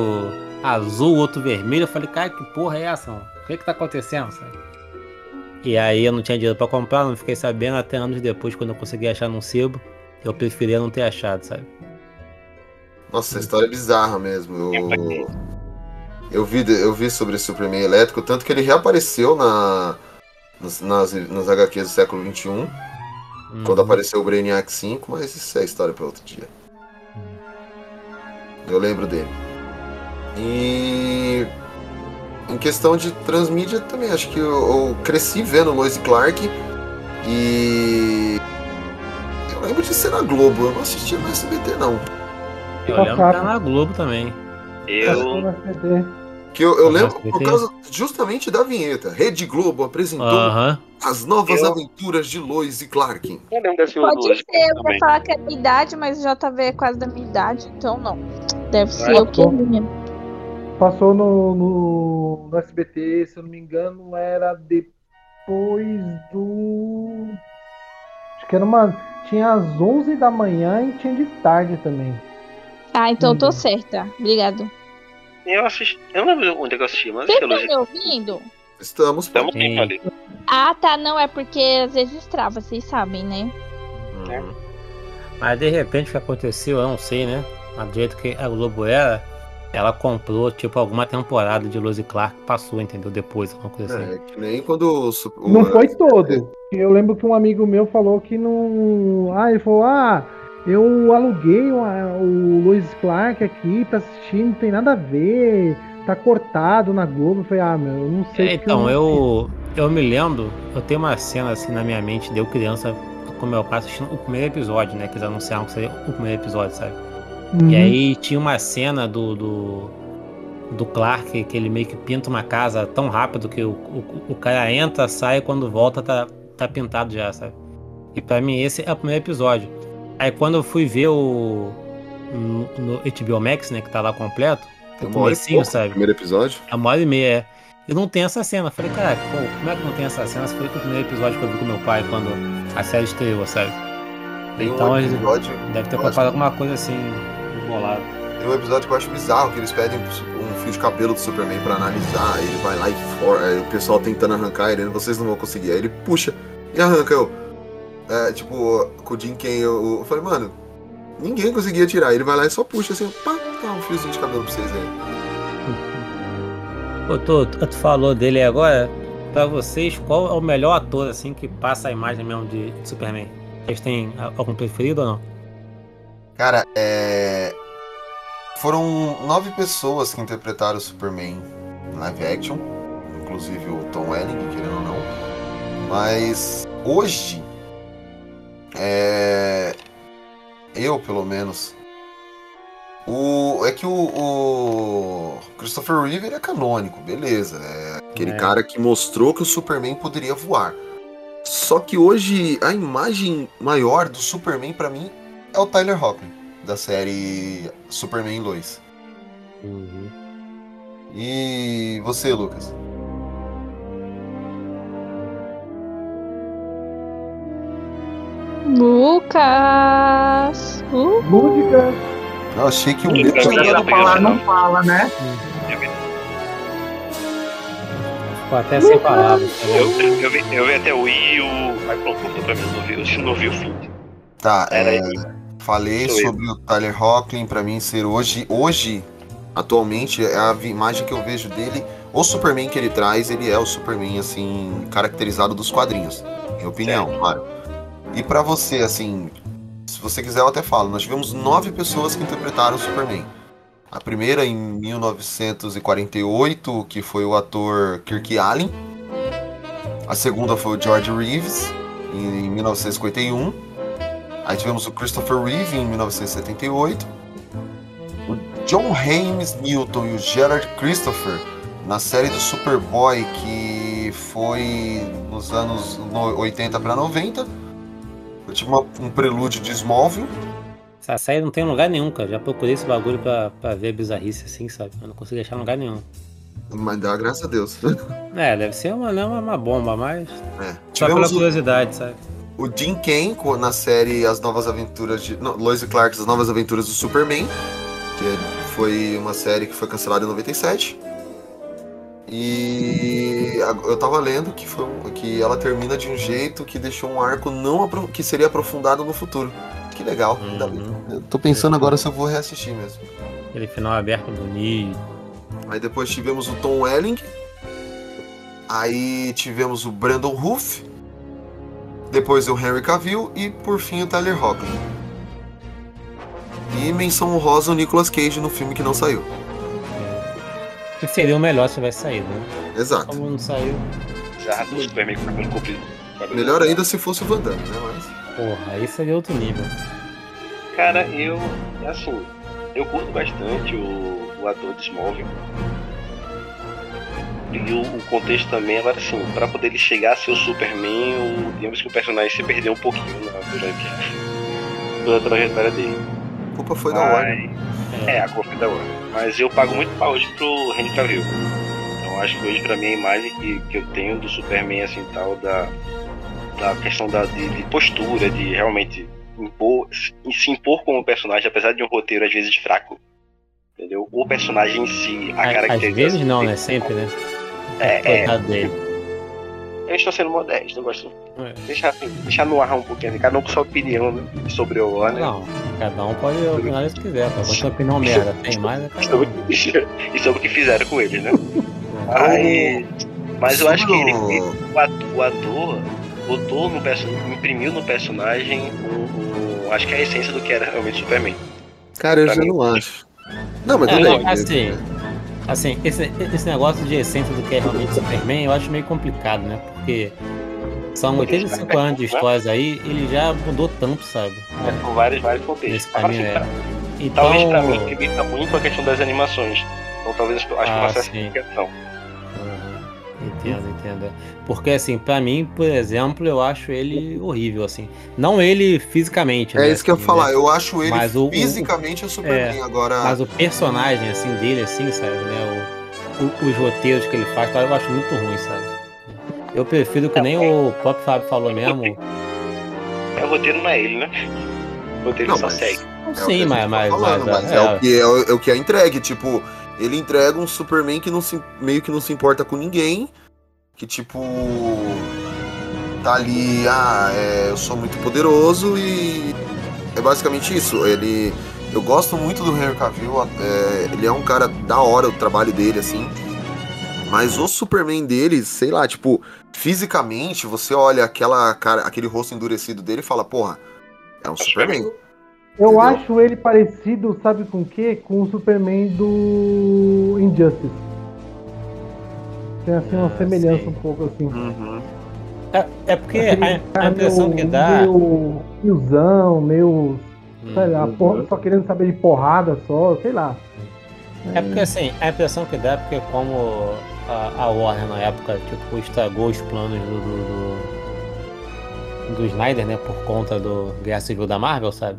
azul, outro vermelho, eu falei, cara, que porra é essa, mano? O que que tá acontecendo, sabe? E aí eu não tinha dinheiro pra comprar, não fiquei sabendo até anos depois, quando eu consegui achar num sebo, eu preferia não ter achado, sabe? Nossa, essa história é bizarra mesmo. Eu, eu, vi, eu vi sobre esse Superman elétrico, tanto que ele reapareceu na, nas, nas, nas HQs do século XXI, quando apareceu o Brainiac 5, mas isso é história para outro dia. Eu lembro dele. E em questão de transmídia também, acho que eu, eu cresci vendo Lois e Clark e eu lembro de ser na Globo, eu não assistia no SBT não. Eu lembro que tá na Globo também. Eu. Que eu, eu Tá lembro por causa justamente da vinheta. Rede Globo apresentou Aham. as novas Eu- aventuras de Lois e Clark. Eu lembro desse Pode ser, eu vou falar que é minha idade, mas o JV é quase da minha idade, então não. Deve ser Ah, o que? Passou no, no, no SBT, se eu não me engano, era depois do. Acho que era uma. Tinha às 11 da manhã e tinha de tarde também. Ah, então eu tô Hum. certa. Obrigado. Eu assisti. Eu não lembro onde é eu assisti, mas Vocês a estão me ouvindo? Estamos. Estamos tempo ali. Ah, tá, não, é porque às vezes trava, vocês sabem, né? Uhum. Mas de repente o que aconteceu, eu não sei, né? Do jeito que a Globo era, ela comprou, tipo, alguma temporada de Lois e Clark, passou, entendeu? Depois, alguma coisa assim. É, que nem quando o- Não foi todo. Eu lembro que um amigo meu falou que não. Ah, ele falou: Ah, eu aluguei uma- o Lois Clark aqui pra assistir, não tem nada a ver. Tá cortado na Globo. Eu falei: Ah, meu, eu não sei. É, então, não eu, eu me lembro, eu tenho uma cena assim na minha mente, de eu criança com meu pai assistindo o primeiro episódio, né? Que eles anunciaram que seria o primeiro episódio, sabe? Uhum. E aí tinha uma cena do, do, do Clark que ele meio que pinta uma casa tão rápido que o, o, o cara entra, sai e quando volta tá, tá pintado já, sabe? E pra mim esse é o primeiro episódio. Aí quando eu fui ver o. No, no HBO Max, né, que tá lá completo, Tem o uma hora e comecinho, pouco, sabe? Primeiro episódio. A uma hora e meia, é. E não tem essa cena. Eu Falei, cara, pô, como é que não tem essa cena? Esse foi o primeiro episódio que eu vi com meu pai quando a série estreou, sabe? Tem Então um episódio. deve ter eu comprado alguma coisa assim, embolado. Tem um episódio que eu acho bizarro, que eles pedem um fio de cabelo do Superman pra analisar, ele vai lá e fora, aí o pessoal tentando arrancar ele, vocês não vão conseguir. Aí ele puxa e arranca eu. É, tipo, com o Jim Ken, eu, eu falei, mano, ninguém conseguia tirar. Ele vai lá e só puxa assim, pá, tá um fiozinho de cabelo pra vocês aí. Ô, tu, tu tu falou dele agora. Pra vocês, qual é o melhor ator, assim, que passa a imagem mesmo de, de Superman? Vocês têm algum preferido ou não? Cara, é. Foram nove pessoas que interpretaram o Superman em live action, inclusive o Tom Welling, querendo ou não. Mas hoje, é. Eu, pelo menos. O, é que o, o Christopher Reeve é canônico, beleza. É aquele É. cara que mostrou que o Superman poderia voar. Só que hoje a imagem maior do Superman pra mim é o Tyler Hoechlin, da série Superman Lois. E você, Lucas? Lucas! Uh, Música. Eu achei que o meu Falar não fala, né? Ficou até sem palavras. tá Eu, eu, vi, eu vi até o I e o. Aí pronto, cortou pra mim, não vi, eu não vi o fim. Tá, Era é. Falei Sou eu. sobre o Tyler Hoechlin, pra mim ser hoje, hoje, atualmente, é a imagem que eu vejo dele. O Superman que ele traz, ele é o Superman, assim, caracterizado dos quadrinhos. Minha opinião, claro. E pra você, assim, se você quiser eu até falo, nós tivemos nove pessoas que interpretaram o Superman. A primeira em 1948, que foi o ator Kirk Allen. A segunda foi o George Reeves, em 1951. Aí tivemos o Christopher Reeve em 1978. O John James Newton e o Gerard Christopher na série do Superboy, que foi nos anos no- 80 para 90. Eu tive uma- um prelúdio de Smallville. Essa série não tem lugar nenhum, cara. Já procurei esse bagulho pra, pra ver bizarrice assim, sabe? Eu não consegui achar lugar nenhum. Mas dá graças a Deus. É, deve ser uma, né, uma, uma bomba, mas. É. Só pela Tivemos o, curiosidade, sabe? o Jim co- na série As Novas Aventuras de. Não, Lois e Clark, As Novas Aventuras do Superman. Que foi uma série que foi cancelada em 97. E eu tava lendo que, foi um- que ela termina de um jeito que deixou um arco não que seria aprofundado no futuro. Que legal. Eu tô pensando agora se eu vou reassistir mesmo. Aquele final aberto bonito. Aí depois tivemos o Tom Welling. Aí tivemos o Brandon Ruff. Depois o Henry Cavill e por fim o Tyler Hoechlin. E menção honrosa o Nicolas Cage no filme que não saiu. Que seria o melhor se tivesse saído, né? Exato. Como não saiu. Já do Superman com o cabelo comprido. Melhor ainda se fosse o Van Damme, né? Mas... Porra, aí seria outro nível. Cara, eu. Assim, eu curto bastante o, o ator de Smallville. E o, o contexto também, agora assim, pra poder ele chegar a ser o Superman, o, digamos que o personagem se perdeu um pouquinho né, durante a, toda a trajetória dele. A culpa foi da Warner. É, a culpa é da Warner. Mas eu pago muito pau hoje pro Henry Cavill. Então acho que hoje pra mim a imagem que, que eu tenho do Superman assim tal, da, da questão da, de, de postura, de realmente impor, se se impor como personagem, apesar de um roteiro às vezes fraco. Entendeu? O personagem em si, a Às caracterização. vezes não, né? Sempre, né? É, é. Dele. Eu estou sendo modesto, eu gosto. É. Deixar, assim, deixar no ar um pouquinho, assim, cada um com sua opinião né, sobre o Warner. Não, cada um pode opinar se quiser, pô. Quanto opinião merda tem mais, é um. e sobre o que fizeram com eles, né? Aí, mas eu acho que ele, o- ele- o ator, o ator botou no perso- imprimiu no personagem o, o- acho que a essência do que era realmente Superman. Cara, eu Pra já mim- não acho. Não, mas É, tudo não, bem. assim, assim esse, esse negócio de essência do que é realmente Superman, eu acho meio complicado, né? Porque são 85 anos de histórias aí, ele já mudou tanto, sabe? É, com vários, vários contextos. Nesse caminho, assim, é. pra- Então, Talvez pra mim limita muito a questão das animações. Então talvez acho que Ah, uma certa explicação. Uhum. Entendo, entendo. Porque assim, pra mim, por exemplo, eu acho ele horrível, assim. Não ele fisicamente, É né, isso que eu ia assim, falar. né? Eu acho ele Mas o- fisicamente o Superman. é, Agora. Mas o personagem, assim, dele, assim, sabe, né? O, o- os roteiros que ele faz, tal, eu acho muito ruim, sabe? Eu prefiro que nem o próprio Fábio falou mesmo. É, o roteiro não é ele, né? O roteiro Não, só mas- segue. É Sim, mas, tá mas, falando, mas, mas é, o que, é, o, é o que é entregue. Tipo, ele entrega um Superman que não se, meio que não se importa com ninguém. Que, tipo. Tá ali, ah, é, eu sou muito poderoso e. É basicamente isso. Ele. Eu gosto muito do Henry Cavill. é, ele é um cara da hora o trabalho dele, assim. Mas o Superman dele, sei lá, tipo, fisicamente, você olha aquela cara, aquele rosto endurecido dele e fala, porra, é um Superman. Eu Entendeu? acho ele parecido, sabe com o quê? Com o Superman do Injustice. Tem assim uma Ah, semelhança sim. um pouco assim. Uhum. É, é porque Aquele a, a impressão meio- que dá. Meio tiozão, meio. sei lá, Uhum. porra- só querendo saber de porrada só, sei lá. É porque assim, a impressão que dá é porque como a, a Warner na época tipo, estragou os planos do, do, do, do Snyder, né? Por conta do Guerra Civil da Marvel, sabe?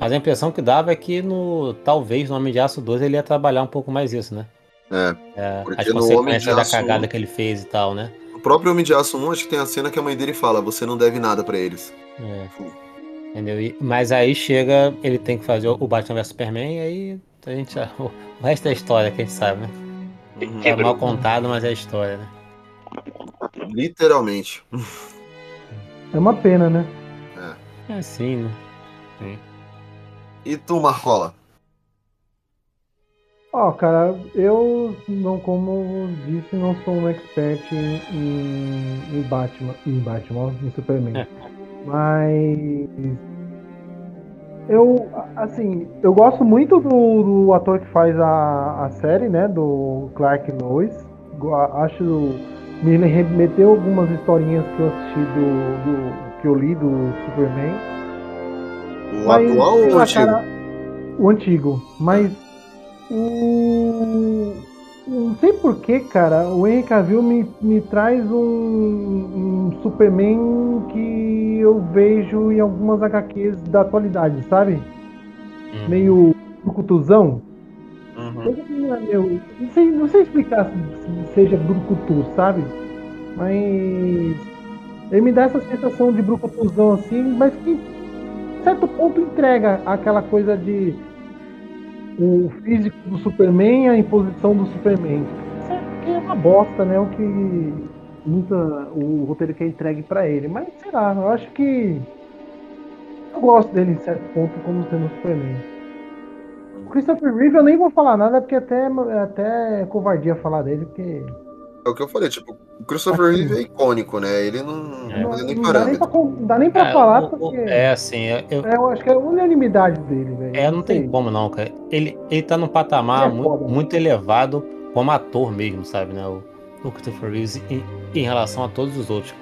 Mas a impressão que dava é que no. Talvez no Homem de Aço 2 ele ia trabalhar um pouco mais isso, né? É. É, as no Homem de consequências da cagada 1 que ele fez e tal, né? O próprio Homem de Aço 1, acho que tem a cena que a mãe dele fala, você não deve nada pra eles. É. Entendeu? E- mas aí chega, ele tem que fazer o Batman vs Superman e aí a gente. O, resto é história, quem sabe, né? Uhum. É mal contado, mas é história, né? Literalmente. É uma pena, né? É assim, né? Sim. E tu, Marcola? Ó, cara, eu não, como disse, não sou um expert em, em, Batman, em Batman, em Superman. Mas eu, assim, eu gosto muito do, do ator que faz a, a série, né, do Clark Lois. Go- Acho me remeteu algumas historinhas que eu assisti do, do que eu li do Superman. O Mas, atual ou o antigo? cara, o antigo. Mas o. Não sei porquê, cara. O Henry Cavill me, me traz um, um Superman que eu vejo em algumas HQs da atualidade, sabe? Meio brucutuzão. Não é Não sei, não sei explicar se, se seja brucutu, sabe? Mas. Ele me dá essa sensação de brucutuzão assim, mas que em certo ponto entrega aquela coisa de o físico do Superman, a imposição do Superman. Certo que é uma bosta, né? O que muita, o roteiro que é entregue pra ele. Mas sei lá, eu acho que eu gosto dele em certo ponto como sendo o Superman. O Christopher Reeve eu nem vou falar nada porque até é até covardia falar dele, porque É o que eu falei, tipo, o Christopher Reeve é icônico, né? Ele não, não tem nem não dá nem pra, não dá nem pra É, falar o- porque é assim, eu, eu- é, eu acho que é a unanimidade dele, velho. é, não tem como não, cara. Ele, ele tá num patamar é muito, foda, né? muito elevado como ator mesmo, sabe, né? O, o Christopher Reeves em, em relação a todos os outros.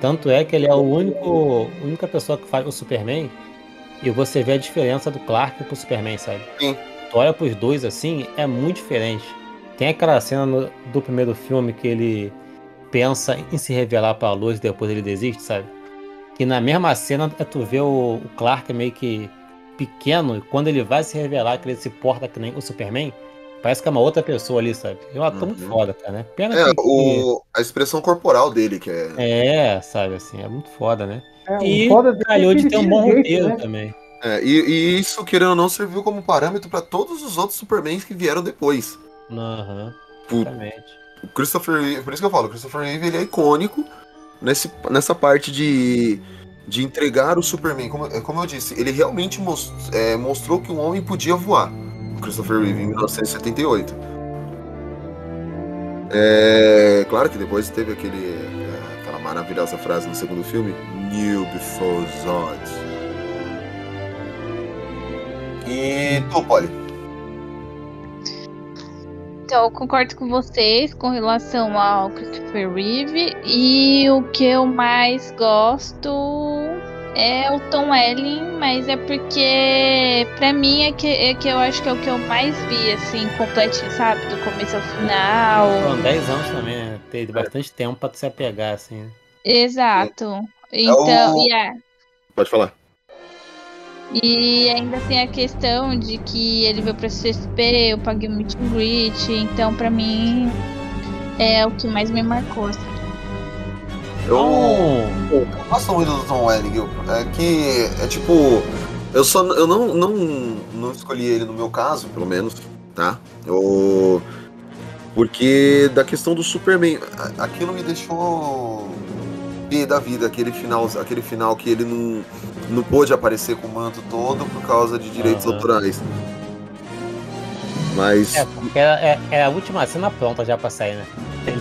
Tanto é que ele é o único, a única pessoa que faz o Superman e você vê a diferença do Clark pro Superman, sabe? Sim. Tu olha pros dois assim, é muito diferente. Tem aquela cena no- do primeiro filme que ele pensa em se revelar pra luz e depois ele desiste, sabe? Que na mesma cena é tu vê o, Clark meio que pequeno e quando ele vai se revelar que ele se porta que nem o Superman, parece que é uma outra pessoa ali, sabe? É um ator muito foda, cara, né? Pena É, que, o, a expressão corporal dele, que é. É, sabe assim, é muito foda, né? É, o e foda é calhou de ele ter um bom roteiro né? também. É, e, e isso, querendo ou não, serviu como parâmetro pra todos os outros Supermans que vieram depois. Aham, Tipo, exatamente. O Christopher Reeve, por isso que eu falo, o Christopher Reeve ele é icônico nesse, nessa parte de, de entregar o Superman. Como, é, como eu disse, ele realmente mos- é, mostrou que um homem podia voar. O Christopher Reeve em 1978. É, claro que depois teve aquele, é, aquela maravilhosa frase no segundo filme, New Before Zod. E tu, Polly? Então, eu concordo com vocês com relação ao Christopher Reeve. E o que eu mais gosto é o Tom Welling, mas é porque pra mim é que, é que eu acho que é o que eu mais vi, assim, completinho, sabe? Do começo ao final. Foram 10 anos também, né? Teve bastante tempo pra tu se apegar, assim. né? Exato. Então, o- e é. Pode falar. E ainda tem a questão de que ele veio pra CSP, eu paguei o meet and greet, então pra mim é o que mais me marcou. assim. Eu, eu gosto muito do Tom Welling. É que é tipo. Eu só eu não, não, não escolhi ele no meu caso, pelo menos, tá? Eu, porque da questão do Superman, aquilo me deixou da vida, aquele final, aquele final que ele não, não pôde aparecer com o manto todo por causa de direitos Aham. autorais. Mas. É, porque é, é a última cena pronta já pra sair, né?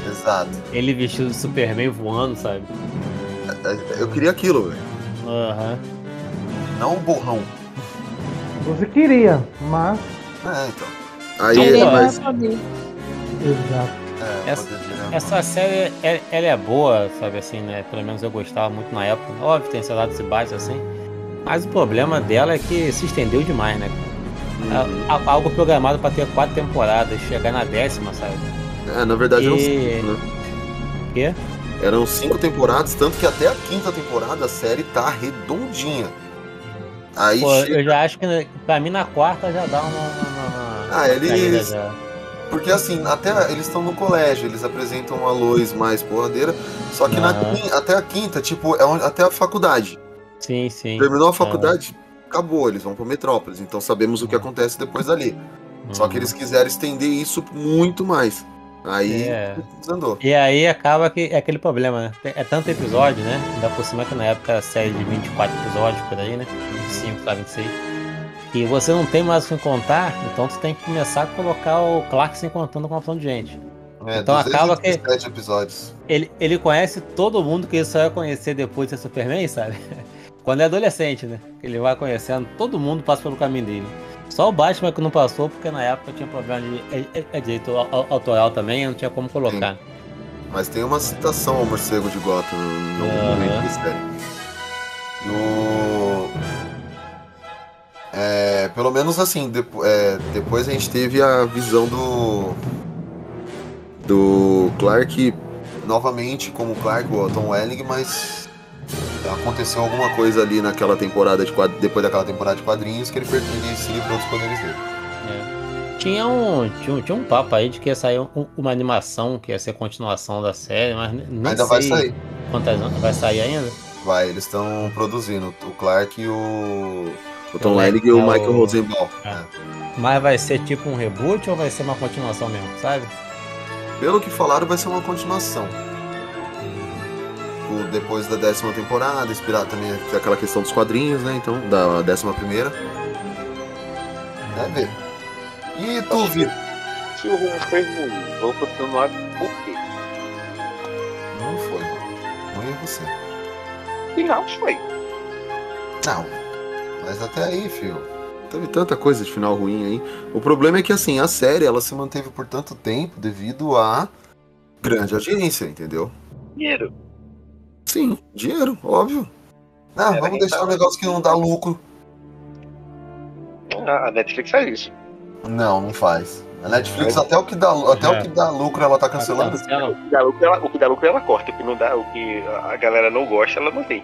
Exato. Ele vestido de Superman voando, sabe? Eu queria aquilo, velho. Aham. Não o borrão. Você queria, mas. É, então. Aí, ó, mas. Exato. É, Essa, poder essa série, é- ela é boa, sabe assim, né? Pelo menos eu gostava muito na época. Óbvio, tem seus lados e baixos, assim. Mas o problema dela é que se estendeu demais, né? A- a- Algo programado pra ter quatro temporadas, chegar na décima, sabe? É, na verdade eram E- cinco, né? Quê? Eram cinco temporadas, tanto que até a quinta temporada a série tá redondinha. Aí Pô, chega- eu já acho que né, pra mim na quarta já dá uma. uma, uma- Ah, uma eles-. Porque assim, até eles estão no colégio, eles apresentam a Lois mais porradeira, só que na quin- até a quinta, tipo, é onde- até a faculdade. Sim, sim. Terminou a Aham. faculdade, acabou, eles vão pra Metrópolis, então sabemos o que acontece depois dali. Só que eles quiseram estender isso muito mais. Aí É. desandou. E aí acaba que é aquele problema, né? Tem- É tanto episódio, né? Ainda por cima que na época era série de 24 episódios por aí, né? 25 pra 26. E você não tem mais o que contar, então tu tem que começar a colocar o Clark se encontrando com uma opção de gente. É, Então acaba que- 227 episódios. Ele, ele conhece todo mundo que ele só vai conhecer depois de ser Superman, sabe? Quando é adolescente, né? Ele vai conhecendo, todo mundo passa pelo caminho dele. Só o Batman que não passou, porque na época tinha problema de é, é- é direito au- au- autoral também, não tinha como colocar. Mas tem uma citação ao morcego de Gotham no Aham. momento da série. No... É, pelo menos assim, depo- é, depois a gente teve a visão do. Do Clark novamente como Clark, o Tom Welling, mas aconteceu alguma coisa ali naquela temporada de depois daquela temporada de quadrinhos que ele, per- ele se livrou dos poderes dele. Tinha um, tinha, um- tinha um papo aí de que ia sair um- uma animação que ia ser continuação da série, mas nem Ainda vai sair. Quantas vai sair ainda? Vai, eles estão produzindo o Clark e o. O Tom Welling e o o- Michael Rosenbaum. É. Mas vai ser tipo um reboot ou vai ser uma continuação mesmo, sabe? Pelo que falaram, vai ser uma continuação. O- depois da décima temporada, inspirado também aquela questão dos quadrinhos, né? Então, da décima primeira. Deve ver. E tu, Vitor? Se o rumo foi ruim, vou continuar por quê? Não foi, mano. Não é você. Final foi. Não. Mas até aí, filho. Teve tanta coisa de final ruim aí. O problema é que, assim, a série, ela se manteve por tanto tempo devido à grande audiência, entendeu? Dinheiro. Sim, dinheiro, óbvio. Ah, Era vamos deixar um negócio que não dá lucro. A a Netflix faz isso. Não, não faz. A Netflix, até o que dá, até É. o que dá lucro, ela tá cancelando. Cancela. O que dá lucro, ela, o que dá lucro ela corta. O que não dá, o que a galera não gosta, ela mantém.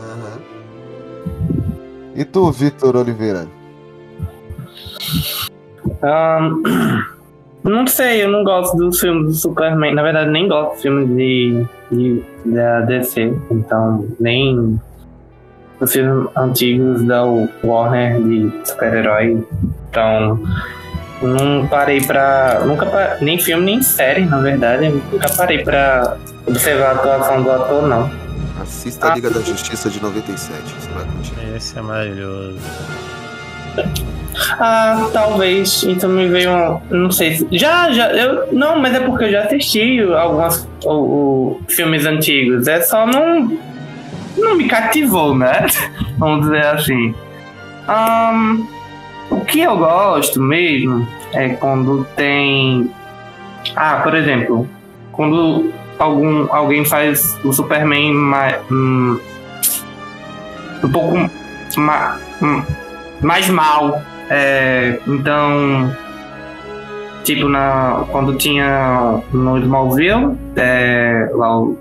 Aham. E tu, Vitor Oliveira? Ahn, não sei, eu não gosto dos filmes do Superman. Na verdade, nem gosto dos filmes de, de- da DC. Então, nem os filmes antigos da Warner de super-herói. Então, não parei pra. Nunca pa- Nem filme, nem série, na verdade. Nunca parei pra observar a atuação do ator, não. Assista a Liga da Justiça de 97, você vai curtir. Esse é maravilhoso. Ah, talvez. Então me veio um. Não sei se. Já, já. Eu, não, mas é porque eu já assisti alguns o, o- filmes antigos. É só não. Não me cativou, né? Vamos dizer assim. Ahn, o que eu gosto mesmo é quando tem. Ah, por exemplo, quando algum, alguém faz o Superman mais. um pouco ma, hum, mais mal. É, então, tipo, na, quando tinha no Smallville, é, lá o,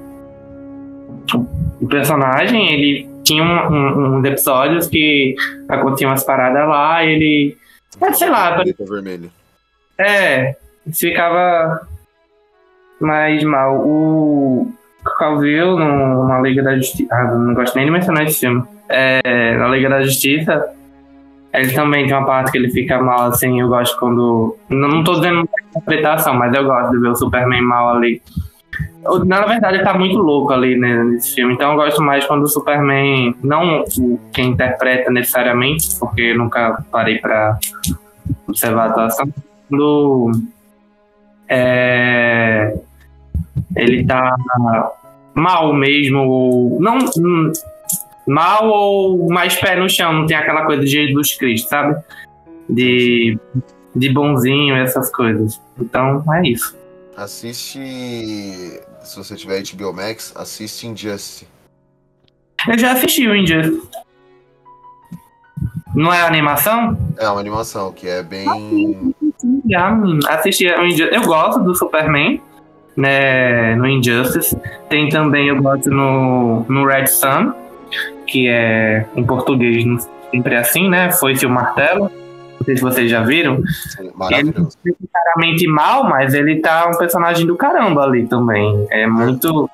o personagem, ele tinha um- um- uns episódios que aconteciam umas paradas lá, ele. É, sei lá, Caneta vermelha. é, ficava mais mal. O Calville, na Liga da Justiça. Ah, não gosto nem de mencionar esse filme. É, na Liga da Justiça, ele também tem uma parte que ele fica mal, assim. Eu gosto quando. Não, não tô dizendo interpretação, mas eu gosto de ver o Superman mal ali. Na verdade, ele tá muito louco ali né, nesse filme. Então eu gosto mais quando o Superman. Não quem interpreta necessariamente, porque eu nunca parei pra observar a atuação. Quando é, ele tá mal mesmo, ou não hum, mal ou mais pé no chão, não tem aquela coisa de Jesus Cristo, sabe? De, de bonzinho, essas coisas. Então é isso. Assiste. Se você tiver HBO Max, assiste Injustice. Eu já assisti o Injustice. Não é animação? É uma animação que é bem. Já hum, assisti o Injustice. Eu gosto do Superman, né? No Injustice. Tem também, eu gosto no, no Red Sun, que é em português não sempre é assim, né? Foi-se o martelo. Não sei se vocês já viram. Maravilhoso. Ele é claramente mal, mas ele tá um personagem do caramba ali também. É muito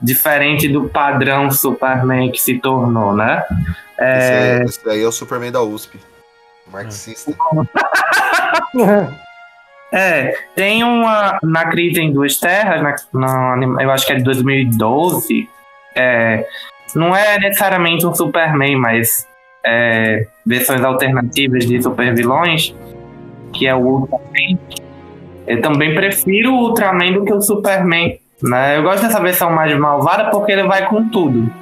diferente do padrão Superman que se tornou, né? É, Esse, é- esse aí é o Superman da USP. Marxista. É, tem uma. Na Crise em Duas Terras, na, na anima- eu acho que é de 2012. É, não é necessariamente um Superman, mas é, versões alternativas de supervilões, que é o Ultraman. Eu também prefiro o Ultraman do que o Superman. Né? Eu gosto dessa versão mais malvada porque ele vai com tudo.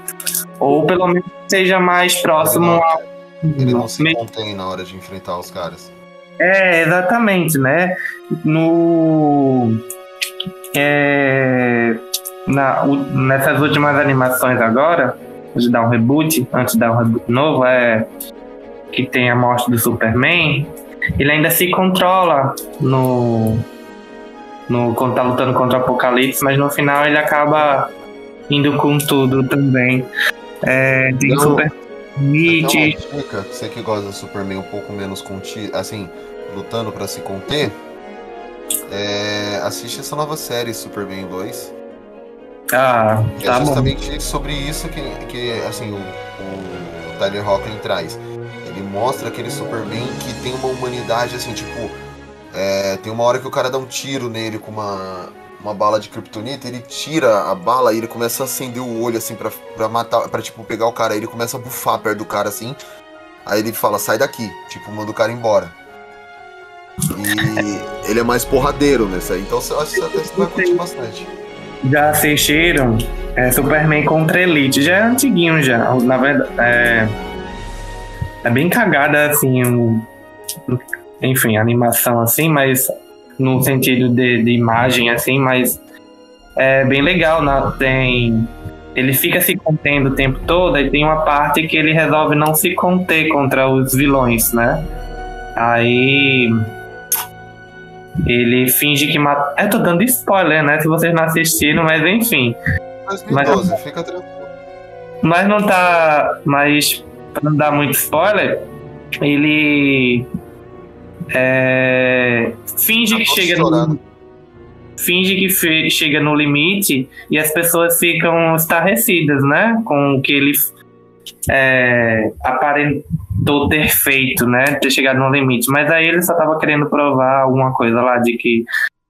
Ou pelo menos seja mais próximo Ele não- ao. Ele não se contém na hora de enfrentar os caras. É, exatamente, né? No. É, na, o- nessas últimas animações agora, de dar um reboot, antes de dar um reboot novo, é que tem a morte do Superman, ele ainda se controla no. no quando tá lutando contra o Apocalipse, mas no final ele acaba indo com tudo também. É, tem Não. Super Meat, você que gosta do Superman um pouco menos contido, assim, lutando pra se conter, é, assiste essa nova série Superman 2. Ah, Que tá é bom. justamente sobre isso que, que assim, o, o Tyler Hoechlin traz. Ele mostra aquele Superman que tem uma humanidade, assim, tipo... é, tem uma hora que o cara dá um tiro nele com uma, uma bala de kryptonita, ele tira a bala e ele começa a acender o olho, assim, pra, pra matar, pra, tipo, pegar o cara. Aí ele começa a bufar perto do cara, assim. Aí ele fala, sai daqui. Tipo, manda o cara embora. E ele é mais porradeiro nessa aí. Então eu acho que você vai curtir bastante. Já assistiram é, Superman contra Elite? Já é antiguinho já. Na verdade, é, é bem cagada assim, um- enfim, animação assim, mas no sentido de, de imagem assim, mas é bem legal. Né? Tem, ele fica se contendo o tempo todo e tem uma parte que ele resolve não se conter contra os vilões, né? Aí ele finge que mata. Eu tô dando spoiler, né? Se vocês não assistiram, mas enfim. 2012, fica tranquilo. Mas não tá. Mas pra não dar muito spoiler, ele. É, finge que chega no. Finge que fe- chega no limite e as pessoas ficam estarrecidas, né? Com o que ele é, aparentou ter feito, né? Ter chegado no limite. Mas aí ele só tava querendo provar alguma coisa lá de que.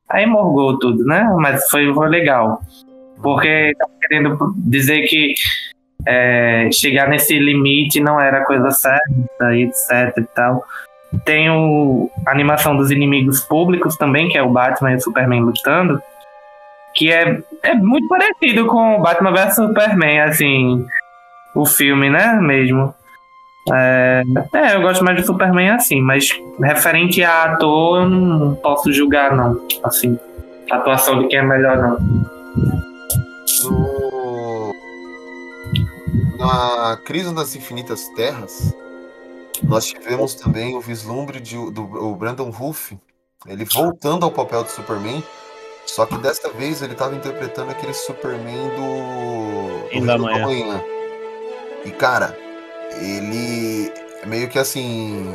Aí morgou tudo, né? Mas foi, foi legal. Porque tava querendo dizer que é, chegar nesse limite não era coisa certa, etc e tal. Tem o, a animação dos inimigos públicos também, que é o Batman e o Superman lutando, que é, é muito parecido com Batman vs Superman, assim, o filme, né, mesmo. É, é, eu gosto mais do Superman assim, mas referente a ator, eu não posso julgar, não. Assim, a atuação de quem é melhor, não. No... Na Crise das Infinitas Terras, nós tivemos também o vislumbre de, do o Brandon Ruff, ele voltando ao papel de Superman, só que desta vez ele estava interpretando aquele Superman do, do da Reino Manhã. E cara, ele é meio que assim,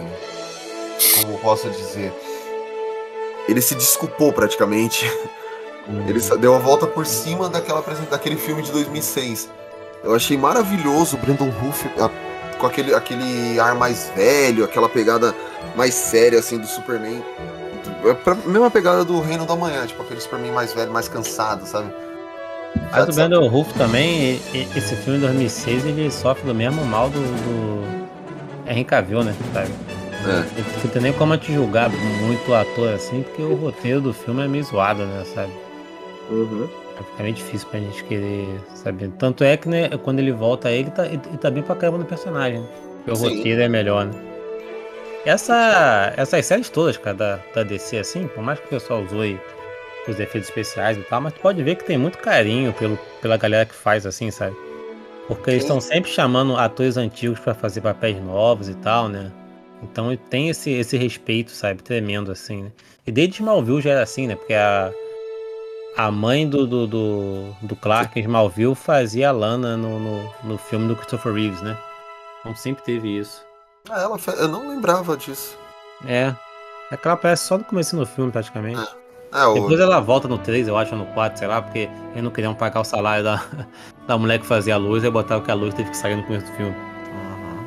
como posso dizer, ele se desculpou praticamente. Ele sa- deu a volta por cima daquela daquele filme de 2006. Eu achei maravilhoso o Brandon Ruff a- com aquele, aquele ar mais velho, aquela pegada mais séria assim do Superman. É pra, mesma pegada do Reino da Manhã, tipo aquele Superman mais velho, mais cansado, sabe? Mas o Brandon Ruff também, esse filme de 2006, ele sofre do mesmo mal do, do Henry Cavill, né? Sabe? É. Não tem nem como te julgar muito o ator assim, porque o roteiro do filme é meio zoado, né? Sabe? Uhum. Fica meio difícil pra gente querer saber. Tanto é que, né, quando ele volta, ele tá, ele tá bem pra caramba no personagem. Né? Porque o Sim. roteiro é melhor, né? Essa, essas séries todas, cara, da, da DC, assim, por mais que o pessoal zoe os efeitos especiais e tal, mas tu pode ver que tem muito carinho pelo, pela galera que faz, assim, sabe? Porque eles estão sempre chamando atores antigos pra fazer papéis novos e tal, né? Então tem esse, esse respeito, sabe? Tremendo, assim, né? E desde Smallville já era assim, né? Porque a, a mãe do, do, do, do Clark Smallville fazia a Lana no, no, no filme do Christopher Reeves, né? Então sempre teve isso. Ah, ela fe- eu não lembrava disso. É. É que ela aparece só no começo do filme, praticamente. É, o- Depois ela volta no 3, eu acho, no 4, sei lá, porque eles não queriam pagar o salário da, da mulher que fazia a luz e botaram que a luz teve que sair no começo do filme.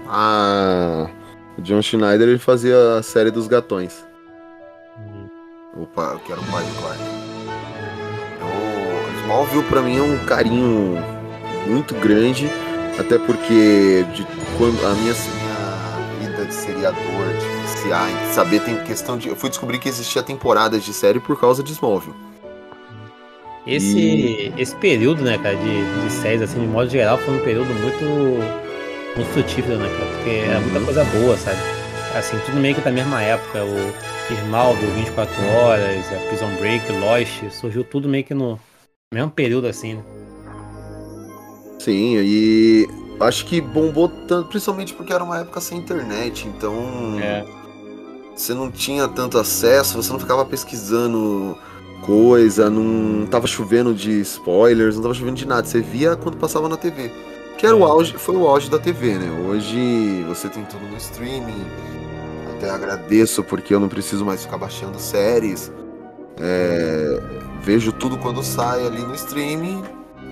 Ah, o John Schneider ele fazia a série dos gatões. Uhum. O pai, que era o pai do Clark. O Smallville pra mim é um carinho muito grande, até porque de quando a minha, minha de seriador, de em saber tem questão de. Eu fui descobrir que existia temporadas de série por causa de Smallville. Esse, esse período, né, cara, de, de séries, assim, de modo geral, foi um período muito, muito frutífero, né, cara? Porque era muita coisa boa, sabe? Assim, tudo meio que da mesma época. O Smallville, 24 Horas, a Prison Break, Lost, surgiu tudo meio que no mesmo período, assim, né? Sim, e acho que bombou tanto, principalmente porque era uma época sem internet, então É. você não tinha tanto acesso, você não ficava pesquisando coisa, não tava chovendo de spoilers, não tava chovendo de nada, você via quando passava na TV. Que era o auge, foi o auge da TV, né? Hoje você tem tudo no streaming. Até agradeço porque eu não preciso mais ficar baixando séries. É, vejo tudo quando sai ali no streaming.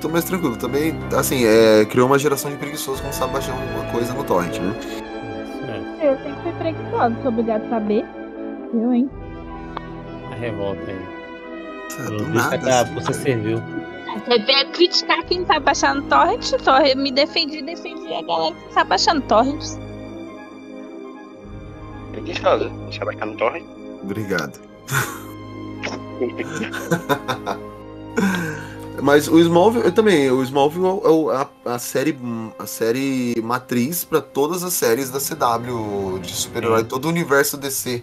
Tô mais tranquilo. Também, assim, é, criou uma geração de preguiçosos que não sabe baixar alguma coisa no torrent, né? Eu sempre fui preguiçosa, sou obrigado a saber. Eu, hein? A revolta aí. do Pelo visto, nada, a assim, você serviu. Você veio criticar quem tá baixando torrent, torrent me defendi, defendi a galera que tá baixando torrents. Preguiçosa. Você vai ficar no torre? Obrigado. Mas o Smallville eu também, o Smallville é o- a, a série a série matriz pra todas as séries da CW de super-herói, todo o universo DC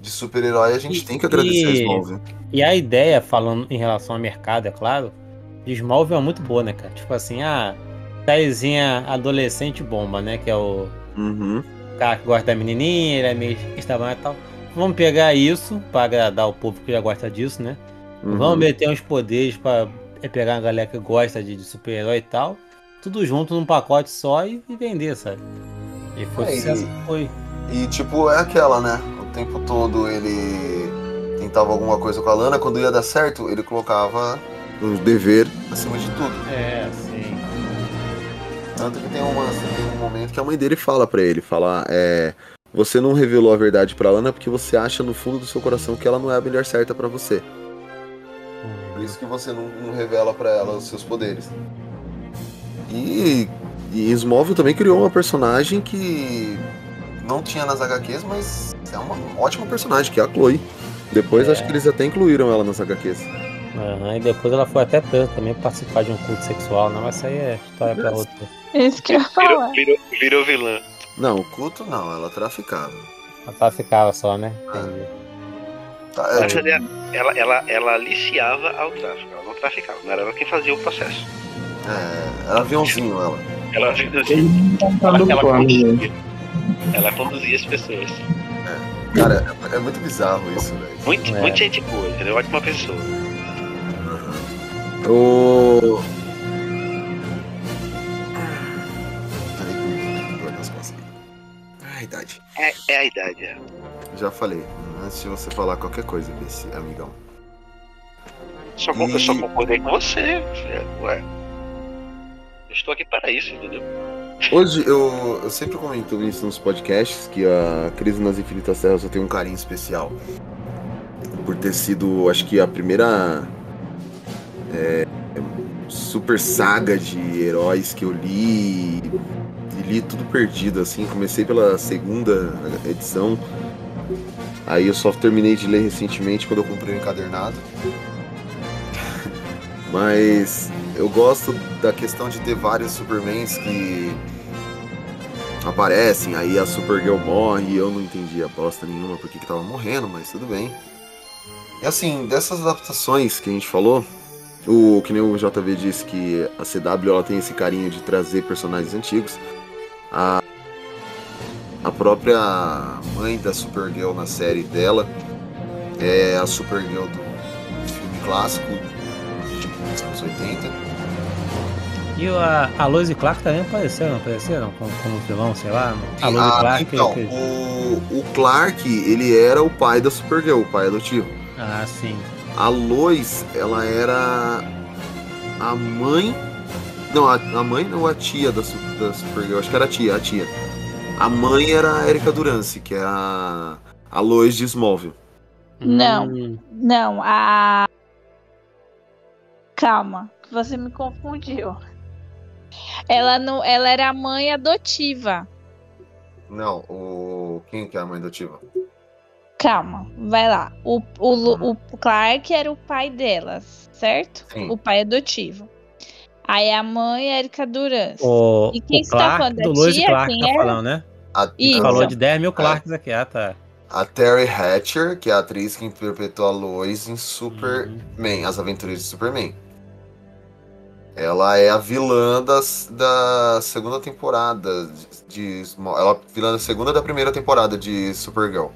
de super-herói, a gente tem que agradecer a E- Smallville. E a ideia, falando em relação ao mercado, é claro, de Smallville é muito boa, né, cara? Tipo assim, a sériezinha adolescente bomba, né? Que é o Uhum. cara que gosta da menininha, ele é meio estabanho e tal. Vamos pegar isso pra agradar o povo que já gosta disso, né? Uhum. Vamos meter uns poderes pra é, pegar uma galera que gosta de, de super-herói e tal. Tudo junto num pacote só e, e vender, sabe? E foi É, e- sucesso que foi. E tipo, é aquela, né? O tempo todo ele tentava alguma coisa com a Lana, quando ia dar certo, ele colocava o dever acima de tudo. É, sim. Tanto que tem, uma, tem um momento que a mãe dele fala pra ele, fala, é, você não revelou a verdade pra Lana porque você acha no fundo do seu coração que ela não é a melhor certa pra você. Por isso que você não, não revela pra ela os seus poderes. E, e Smallville também criou uma personagem que não tinha nas HQs, mas é uma ótima personagem, que é a Chloe. Depois É. acho que eles até incluíram ela nas HQs. Aham, e depois ela foi até presa também participar de um culto sexual, não, mas isso aí é história pra outra. Isso que eu ia Virou, falar. virou, virou vilã. Não, o culto não, ela traficava. Ela traficava só, né? Entendi. Tá, é, tipo, ela, ela, ela aliciava ao tráfico, ela não traficava, não era ela quem fazia o processo. é, era aviãozinho ela. Ela, não tá ela, conduzia, ela conduzia as pessoas. Cara, é, é muito bizarro isso, velho. Muito, É. Muita gente boa, entendeu? Ótima pessoa. O. Peraí que eu nas costas. Ah, a idade. É, é a idade, é. Já falei. Antes de você falar qualquer coisa desse amigão. Só, Eu só E- concordei com você, ué. Eu estou aqui para isso, entendeu? Hoje eu, eu sempre comento isso nos podcasts que a Crise nas Infinitas Terras eu tenho um carinho especial. Por ter sido, acho que a primeira é, super saga de heróis que eu li. E li tudo perdido, assim. Comecei pela segunda edição. Aí eu só terminei de ler recentemente quando eu comprei o encadernado. Mas eu gosto da questão de ter vários Supermans que aparecem, aí a Supergirl morre e eu não entendi a bosta nenhuma porque que tava morrendo, mas tudo bem. E assim, dessas adaptações que a gente falou, o que nem o JV disse que a CW ela tem esse carinho de trazer personagens antigos. A, a própria mãe da Supergirl na série dela é a Supergirl do filme clássico dos anos 80. E a, a Lois e Clark também apareceram, não apareceram? Como, como vilão, sei lá. A Lois e Ah, Clark. então, que- o, o Clark, ele era o pai da Supergirl, o pai adotivo. Ah, sim. A Lois, ela era a mãe. Não, a, a mãe não, a tia da, da Supergirl. Acho que era a tia, a tia. A mãe era a Erika Durance, que é a, a Lois de Smallville. Não. Hum, Não, a. Calma, você me confundiu. Ela não, ela era a mãe adotiva. Não, o. Quem que é a mãe adotiva? Calma, vai lá. O, o, Lu- o Clark era o pai delas, certo? Sim. O pai adotivo. Aí a mãe é Erika Duran. O, E quem o você tá Clark, falando? Da do Lois tia? Clark Quem tá é? falando, né? A, Isso. Falou de 10 mil Clarks aqui, ah tá. a Terry Hatcher, que é a atriz que interpretou a Lois em Superman, As Aventuras de Superman. Ela é a vilã das, da segunda temporada de, de- Ela é a vilã da segunda da primeira temporada de Supergirl.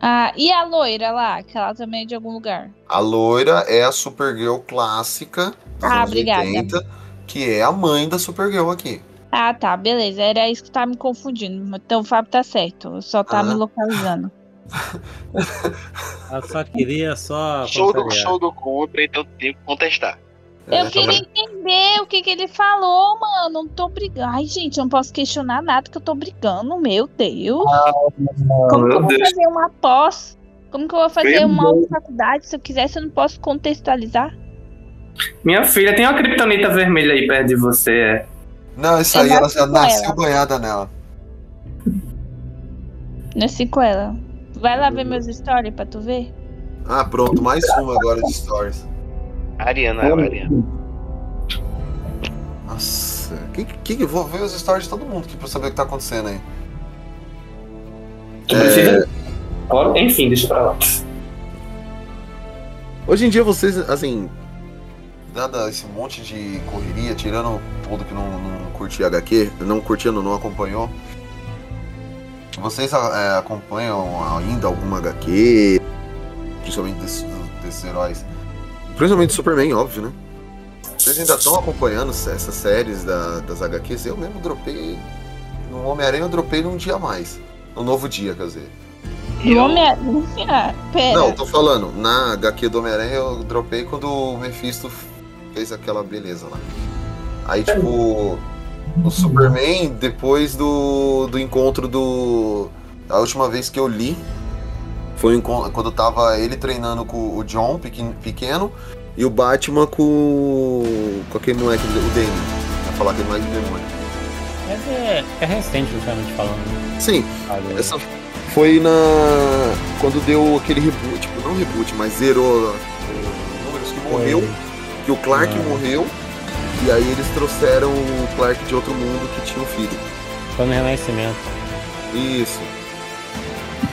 Ah, e a loira lá, que ela também é de algum lugar. A loira é a Supergirl clássica dos Ah, anos obrigada. 80, que é a mãe da Supergirl aqui. Ah, tá, beleza. Era isso que tá me confundindo. Então o Fábio tá certo. Só tá Ah. me localizando. Ela só queria só. Show do, show do contra, então tenho que contestar. É, Eu queria entender o que, que ele falou, mano. Não tô brigando. Ai, gente, eu não posso questionar nada que eu tô brigando. Meu Deus. Como que eu meu vou fazer uma pós? Como que eu vou fazer Meu uma faculdade? Se eu quisesse, eu não posso contextualizar. Minha filha tem uma criptonita vermelha aí perto de você. é. Não, isso Eu aí ela já nasceu ela. banhada nela. Nasci com ela. Vai lá ver meus stories pra tu ver. Ah, pronto, mais uma agora de stories. Ariana, ela, Ariana. Nossa, que, que, que vou ver os stories de todo mundo aqui pra saber o que tá acontecendo aí. Tu É. precisa. Enfim, deixa pra lá. Hoje em dia vocês, assim, dada esse monte de correria, tirando todo que não, não curtia HQ, não curtindo, não acompanhou, vocês é, acompanham ainda alguma HQ, principalmente desses, desses heróis, principalmente Superman, óbvio, né? Vocês ainda estão acompanhando essas séries da- das HQs? Eu mesmo dropei, no Homem-Aranha eu dropei num dia a mais, no novo dia, quer dizer. Do Homem-Aranha. Pera. Não, tô falando, na HQ do Homem-Aranha eu dropei quando o Mephisto fez aquela beleza lá. Aí, tipo, o Superman, depois do, do encontro do. A última vez que eu li foi quando tava ele treinando com o John pequen- pequeno e o Batman com, com aquele moleque, o Damien. Vai falar aquele moleque do demônio. Mas é, é recente, justamente falando. né? Sim, Sabe? Essa foi na. Quando deu aquele reboot, tipo, não reboot, mas zerou números que morreu, que o Clark Ah. morreu, e aí eles trouxeram o Clark de outro mundo que tinha um filho. Foi no Renascimento. Isso,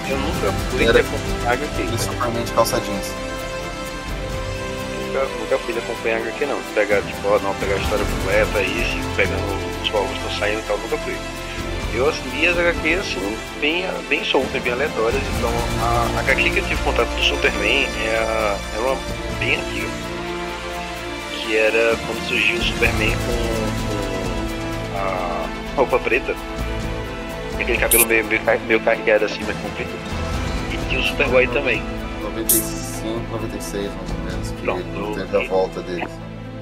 Eu nunca fui Era- acompanhar HQ. e de calça jeans. Nunca, nunca fui de acompanhar HQ não. Pegar, tipo, ó, não, pegar a história completa e assim, pegando os povos que estão saindo e tal, nunca fui. Eu li as HQ assim, bem, bem soltas, bem aleatórias, então a, a HQ que eu tive contato do Superman é, a, é uma bem antiga. Que era quando surgiu o Superman com, com a roupa preta, aquele cabelo meio, meio, meio carregado assim, mais comprido. E tinha o Superboy também. 95, 96, mais ou menos, que Pronto. teve a volta deles.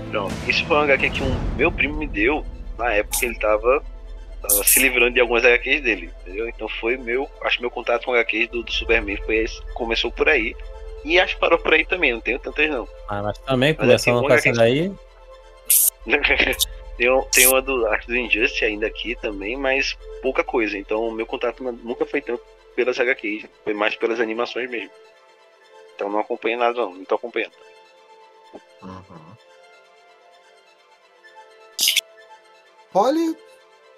Pronto, isso foi um HQ que um meu primo me deu na época que ele tava, tava se livrando de algumas HQs dele, entendeu? Então foi meu, acho que meu contato com HQs do, do Superman foi esse, começou por aí. E acho que parou por aí também, não tenho tantas não. Ah, mas também, Mas começando com essa uma daí, tem, tem uma do Arte do Injustice ainda aqui também, mas pouca coisa. Então o meu contato nu- nunca foi tanto pelas HQs, foi mais pelas animações mesmo. Então não acompanhei nada não, não tô acompanhando. Uhum.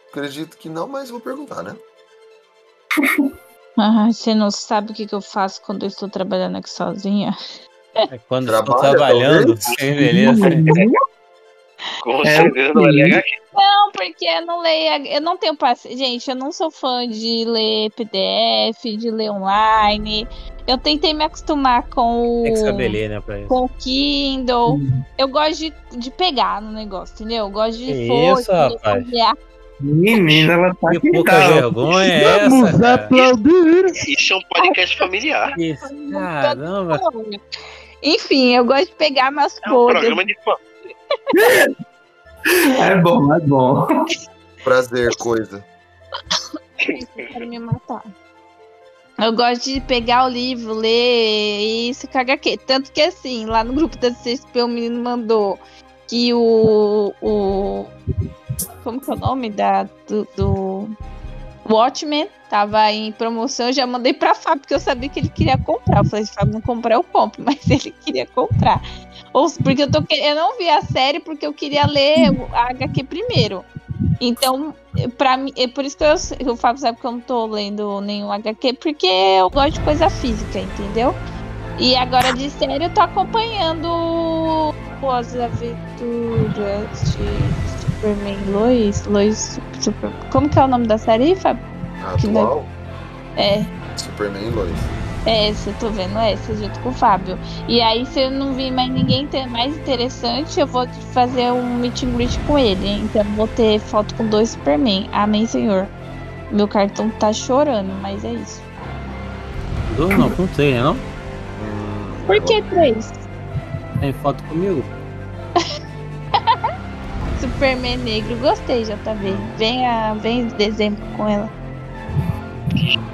Acredito que não, mas vou perguntar, né? Ah, você não sabe o que, que eu faço quando eu estou trabalhando aqui sozinha? é quando estou Trabalha, trabalhando, que beleza. Com É, certeza não é sim. HQ. Não, porque eu não leio. Eu não tenho paciência. Gente, eu não sou fã de ler PDF, de ler online. Eu tentei me acostumar com Tem que o, saber ler, né, pra isso. com o Kindle. Eu gosto de, de pegar no negócio, entendeu? Eu gosto de folha, isso, rapaz? folhear. Menina, ela tá Que aqui. pouca tá. vergonha é essa, Vamos cara? aplaudir! Isso é um podcast familiar. Isso, caramba. Enfim, eu gosto de pegar umas É um folhas. programa de fã. É bom, é bom. Prazer, coisa. Quero me matar. Eu gosto de pegar o livro, ler e se caga aqui. Tanto que assim, lá no grupo da CSP o menino mandou que o. o como que é o nome da, do, do, Watchmen tava em promoção, eu já mandei pra Fábio, porque eu sabia que ele queria comprar. Eu falei, se Fábio não comprar, eu compro, mas ele queria comprar. Ou porque eu tô eu não vi a série porque eu queria ler a HQ primeiro. Então, para mim, é por isso que eu, o Fábio sabe que eu não tô lendo nenhum HQ, porque eu gosto de coisa física, entendeu? E agora de série eu tô acompanhando as aventuras de Superman Lois, Lois Super, como que é o nome da série, Fábio? Que não- Atual, É, Superman e Lois. é eu tô vendo essa junto com o Fábio. E aí, se eu não vi mais ninguém ter mais interessante, eu vou fazer um meet and greet com ele. Então, eu vou ter foto com dois Superman. Amém, senhor. Meu cartão tá chorando, mas é isso. Dois não, com três, né não? Por que três? Tem foto comigo? Superman negro, gostei, JB. Venha, vem em dezembro com ela.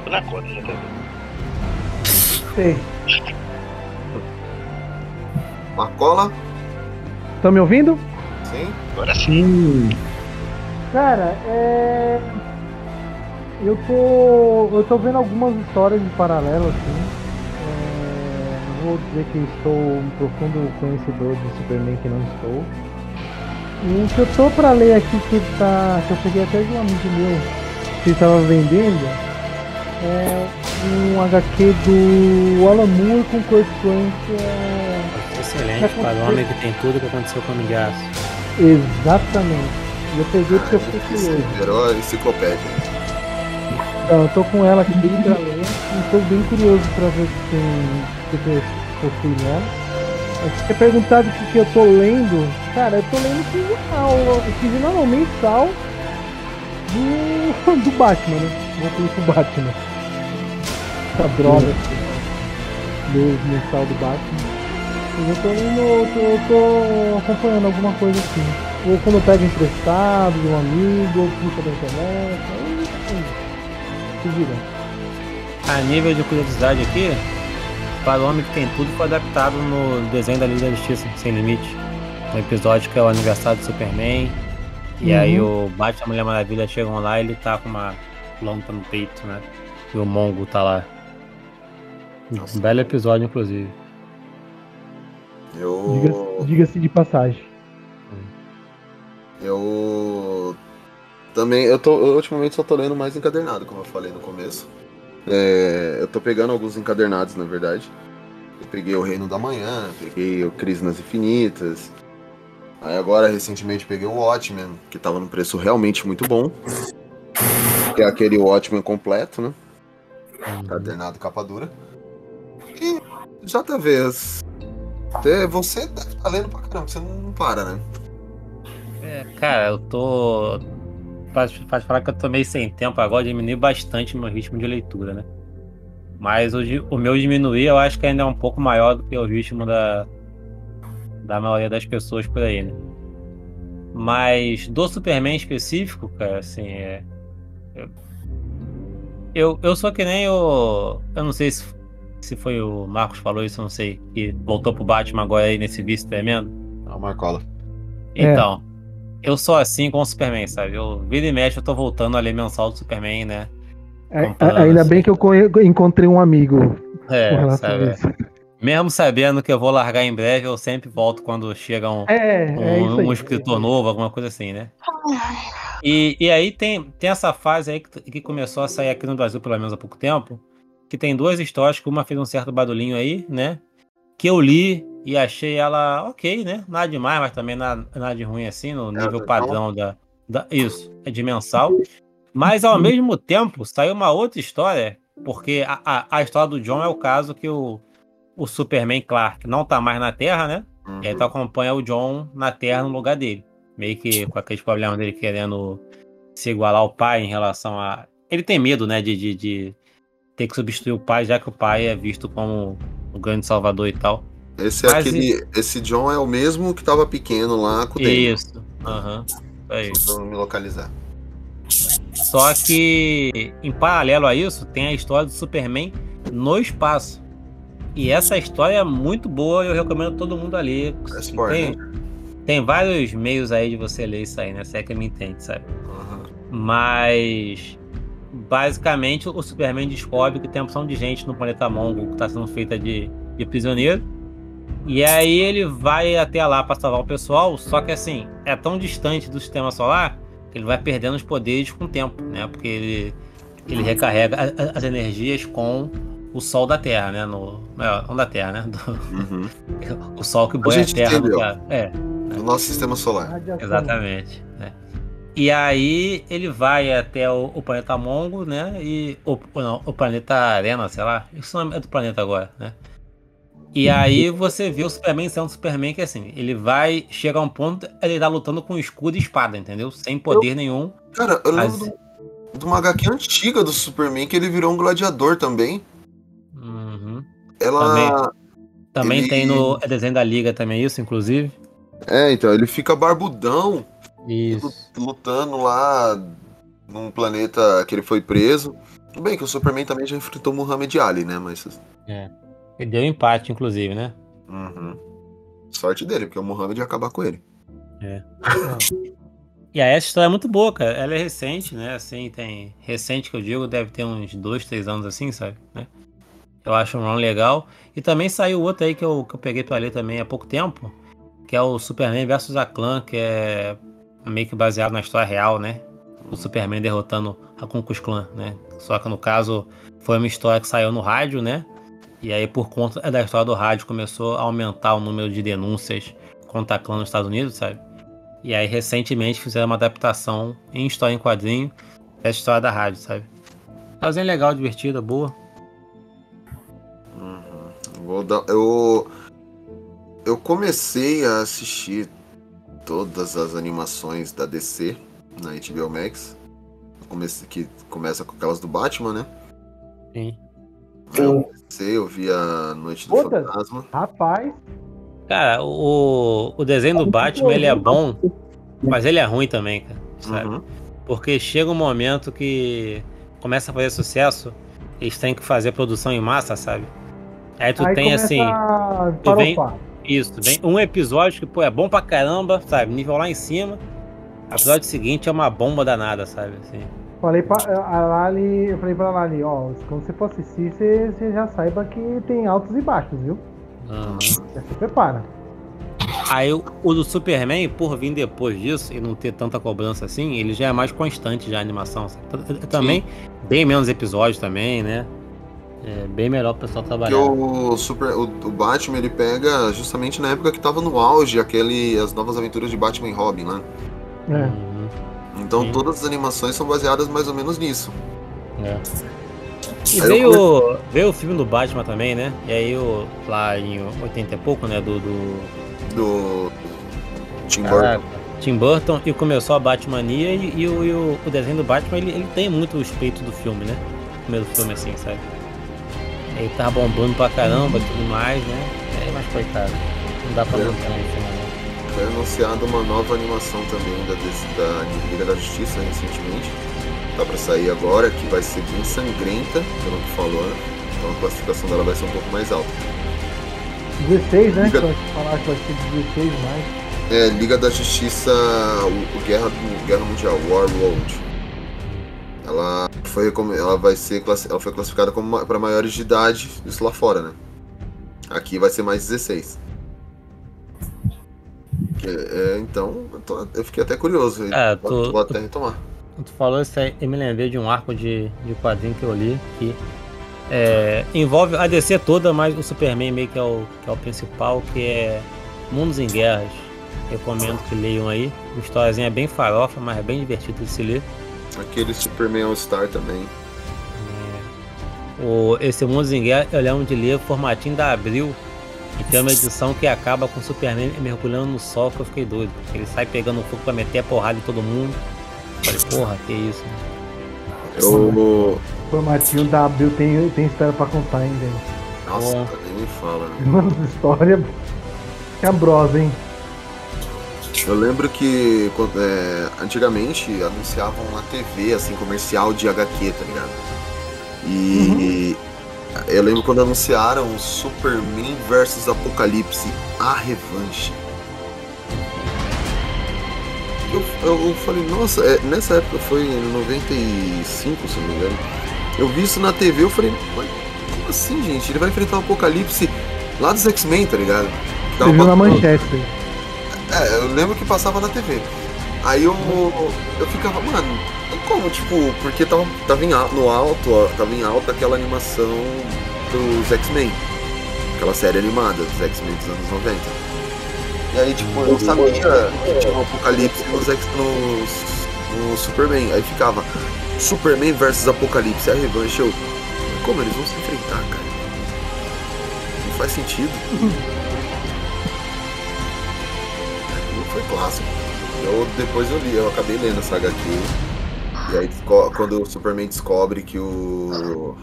Tô na conta, já tá Sei. Marcola? Estão me ouvindo? Sim? Agora sim. Cara, é. Eu tô. Eu tô vendo algumas histórias de paralelo, assim. É... Não vou dizer que estou um profundo conhecedor de Superman que não estou. E o que eu tô pra ler aqui que tá. que eu peguei até de um amigo meu que ele tava vendendo é um HQ do Alan Moore com Frank. É... Excelente, para o homem que tem tudo que aconteceu com o Aço. Exatamente. E eu peguei porque eu fiquei curioso. Virou a enciclopédia. Então, eu tô com ela aqui pra ler e tô bem curioso pra ver o que tem o que que possui nela. Você perguntar do que, que eu tô lendo, cara, eu tô lendo o quinzenal, o quinzenal não, mensal do, do Batman, né? Pedir pro Batman. Essa droga do mensal do Batman. Eu tô lendo, eu tô, eu tô acompanhando alguma coisa assim. Ou quando eu pego emprestado de um amigo, ou puxa da internet, aí, aí, se vira. A nível de curiosidade aqui, para o homem que tem tudo foi adaptado no desenho da Liga da Justiça, Sem Limite. No episódio que é o aniversário do Superman. E Uhum. aí o Batman e a Mulher Maravilha chegam lá e ele tá com uma lâmpada no peito, né? E o Mongo tá lá. Um belo episódio, inclusive. Eu. Diga- Diga-se de passagem. Eu também, eu tô, eu ultimamente só tô lendo mais encadernado, como eu falei no começo. É, eu tô pegando alguns encadernados, na verdade. Eu peguei o Reino da Manhã, peguei o Crise nas Infinitas. Aí agora, recentemente, peguei o Watchmen, que tava num preço realmente muito bom. Que é aquele Watchmen completo, né? Encadernado capa dura. E JV, você, você deve estar lendo pra caramba, você não para, né? É, cara, eu tô. Faz, faz falar que eu tô meio sem tempo agora, diminui bastante o meu ritmo de leitura, né? Mas o, o meu diminuir eu acho que ainda é um pouco maior do que o ritmo da, da maioria das pessoas por aí, né? Mas do Superman em específico, cara, assim, é. Eu, eu, sou que nem o. Eu não sei se, se foi o Marcos que falou isso, eu não sei, que voltou pro Batman agora aí nesse vício tremendo. É o Marcola. Então, eu sou assim com o Superman, sabe? Eu vira e mexe, eu tô voltando a ler mensal do Superman, né? É, ainda bem que eu encontrei um amigo É, sabe? isso. Mesmo sabendo que eu vou largar em breve, eu sempre volto quando chega um, É, um, é isso aí. um escritor novo, alguma coisa assim, né? E, e aí tem, tem essa fase aí que, que começou a sair aqui no Brasil, pelo menos há pouco tempo, que tem duas histórias, que uma fez um certo barulhinho aí, né? Que eu li e achei ela ok, né? Nada demais, mas também nada, nada de ruim assim, no nível padrão da, da. Isso, é de mensal. Mas ao mesmo tempo, saiu uma outra história, porque a, a, a história do John é o caso que o, o Superman Clark não tá mais na Terra, né? E aí tu acompanha o John na Terra no lugar dele. Meio que com aqueles problemas dele querendo se igualar ao pai em relação a. Ele tem medo, né, de, de, de ter que substituir o pai, já que o pai é visto como o grande salvador e tal. Esse é Mas aquele. Esse John é o mesmo que tava pequeno lá com o. Isso. Aham. É isso. Pra me localizar. Só que, em paralelo a isso, tem a história do Superman no espaço. E essa história é muito boa e eu recomendo todo mundo a ler. Tem, tem vários meios aí de você ler isso aí, né? Se é que me entende, sabe? Mas basicamente o Superman descobre que tem uma opção de gente no planeta Mongo que está sendo feita de, de prisioneiro. E aí ele vai até lá para salvar o pessoal, só que assim, é tão distante do sistema solar que ele vai perdendo os poderes com o tempo, né? Porque ele, ele recarrega a- a- as energias com o Sol da Terra, né? No, não da Terra, né? Do- Uhum. o Sol que A banha a gente Terra. no. É, Do nosso sistema solar. Exatamente. né? E aí ele vai até o, o planeta Mongo, né? E o, não, o planeta Arena, sei lá. Isso não é do planeta agora, né? E aí você vê o Superman sendo Superman que assim, ele vai chegar a um ponto, ele tá lutando com escudo e espada, entendeu? Sem poder nenhum. Cara, eu lembro do- de uma HQ antiga do Superman que ele virou um gladiador também. Uhum. Ela. Também Ele- tem no desenho da Liga também isso, inclusive. É, então, ele fica barbudão Isso. lutando lá num planeta que ele foi preso. Tudo bem que o Superman também já enfrentou Muhammad Ali, né? Mas. É. Ele deu empate, inclusive, né? Uhum. Sorte dele, porque o Muhammad ia acabar com ele. É. E aí essa história é muito boa, cara. Ela é recente, né? Assim, tem. Recente que eu digo, deve ter uns dois, três anos assim, sabe? Né? Eu acho um run legal. E também saiu outro aí que eu, que eu peguei pra ler também há pouco tempo, que é o Superman vs a Clã, que é meio que baseado na história real, né? O Superman derrotando a Klux Klan, né? Só que no caso foi uma história que saiu no rádio, né? E aí por conta da história do rádio começou a aumentar o número de denúncias contra a clã nos Estados Unidos, sabe? E aí recentemente fizeram uma adaptação em história em quadrinho dessa história da rádio, sabe? Fazendo legal, divertida, boa. Vou dar, eu, eu comecei a assistir todas as animações da DC na HBO Max. Eu comecei, que começa com aquelas do Batman, né? Sim. Eu comecei, eu vi a Noite do Todas? Fantasma. Rapaz, Cara, o, o desenho do Batman ele é bom, mas ele é ruim também, cara. Sabe? Uhum. Porque chega um momento que começa a fazer sucesso, eles têm que fazer produção em massa, sabe? Aí tu aí tem assim. tu vem-. Isso, vem um episódio que, pô, é bom pra caramba, sabe? Nível lá em cima. O episódio seguinte é uma bomba danada, sabe? Assim. Falei pra a Lali, eu falei pra Lali, ó, quando você for assistir, você, você já saiba que tem altos e baixos, viu? Aham. Já se prepara. Aí o, do Superman, por vir depois disso e não ter tanta cobrança assim, ele já é mais constante já a animação. Também, bem menos episódios também, né? É bem melhor o pessoal Porque trabalhar. o, Super, o, o Batman ele pega justamente na época que tava no auge aquele as novas aventuras de Batman e Robin, né? É. Uhum, Então Sim. todas as animações são baseadas mais ou menos nisso. é. E Aí eu veio, veio o filme do Batman também, né? E aí o, lá em 80 e pouco, né? Do, do Do Tim Caraca, Burton. Tim Burton e começou a Batmania e, e o, e o, desenho do Batman ele, ele tem muito o espírito do filme, né? O primeiro filme assim, sabe? Ele tá bombando pra caramba e tudo mais, né? É, mas coitado. Não dá pra É. manter Foi anunciada uma nova animação também da, da Liga da Justiça recentemente. Tá pra sair agora, que vai ser bem sangrenta, pelo que falou, né? Então a classificação dela vai ser um pouco mais alta. 16, né? Liga- falar que vai ser 16 mais. É, Liga da Justiça, o, o Guerra, o Guerra Mundial, War World. Ela foi, ela vai ser, ela foi classificada como para maiores de idade, isso lá fora, né? Aqui vai ser mais 16. Que- é, então, eu, tô- eu fiquei até curioso. É, vou, tô- vou até retomar. Tu falou isso aí, eu me lembrei de um arco de, de quadrinho que eu li que é, envolve a DC toda, mas o Superman meio que é o, que é o principal, que é Mundos em Guerras. Recomendo que leiam aí. Uma historiazinha bem farofa, mas é bem divertido de se ler. Aquele Superman All-Star também. O, esse Mundos em Guerra eu lembro de ler formatinho da Abril. E tem uma edição que acaba com o Superman mergulhando no sol que eu fiquei doido. Ele sai pegando fogo pra meter a porrada em todo mundo. Falei, porra, que isso, né? Eu, O formatinho da Abril tem, tem história pra contar, hein, velho? nossa, nem me fala, né? Mano, história cabrosa, hein? Eu lembro que é, antigamente anunciavam na TV, assim, comercial de HQ, tá ligado? E eu lembro quando anunciaram Superman vs Apocalipse, a revanche. eu, eu, eu falei, nossa, é, nessa época foi em 95, se não me engano. Eu vi isso na TV, eu falei, mas como assim, gente? Ele vai enfrentar o Apocalipse lá dos X-Men, tá ligado? Você viu na manchete. É, eu lembro que passava na TV. Aí eu, eu ficava, mano, como, tipo, porque tava, tava em, no alto, ó, tava em alta aquela animação dos X-Men. Aquela série animada dos X-Men dos anos 90. E aí, tipo, eu sabia que tinha um apocalipse nos, X, nos, no Superman. Aí ficava Superman versus Apocalipse, a revanche. Eu, como eles vão se enfrentar, cara? Não faz sentido. Não foi clássico. Eu, depois eu li, eu acabei lendo essa HQ. E aí quando o Superman descobre que o.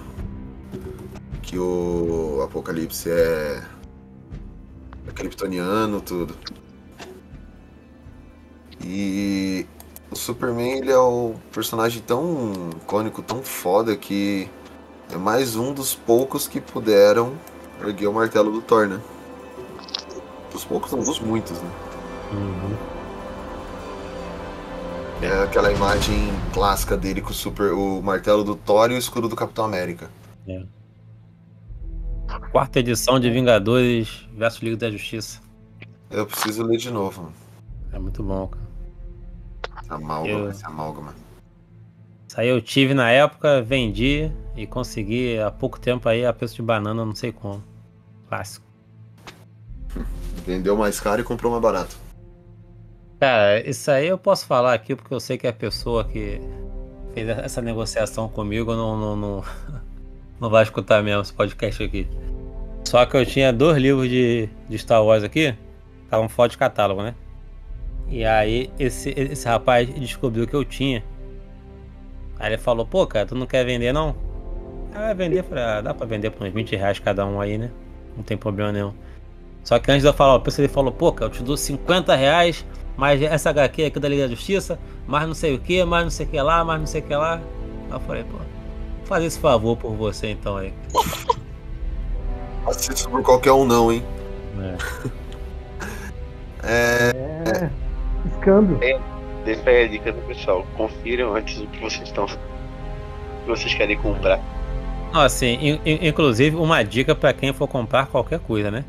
que o Apocalipse é. é kryptoniano, tudo. E o Superman ele é um personagem tão icônico, tão foda que é mais um dos poucos que puderam erguer o martelo do Thor, né? Dos poucos, não, dos muitos, né? É aquela imagem clássica dele com o, super, o martelo do Thor e o escudo do Capitão América. Quarta edição de Vingadores versus Liga da Justiça. Eu preciso ler de novo, mano. É muito bom, cara. Amálgama, Eu- esse amálgama. Isso aí eu tive na época, vendi e consegui há pouco tempo aí a preço de banana, não sei como. Clássico. Vendeu mais caro e comprou mais barato. Cara, isso aí eu posso falar aqui porque eu sei que a pessoa que fez essa negociação comigo não, não, não, não vai escutar mesmo esse podcast aqui. Só que eu tinha dois livros de, de Star Wars aqui, estavam fora de catálogo, né? E aí esse, esse rapaz descobriu que eu tinha. Aí ele falou, pô, cara, tu não quer vender não? Ia vender, ah, dá pra vender por uns 20 reais cada um aí, né? Não tem problema nenhum. Só que antes de eu falar o preço, ele falou, pô, cara, eu te dou 50 reais, mais essa HQ aqui da Liga da Justiça, mais não sei o que, mais não sei o que lá, mais não sei o que lá. Aí eu falei, pô, vou fazer esse favor por você então aí. Isso por qualquer um não, hein? É. É. Escândalo. Deixa aí a dica do pessoal. Confiram antes o que vocês estão. O que vocês querem comprar. Assim, in- in- inclusive uma dica pra quem for comprar qualquer coisa, né?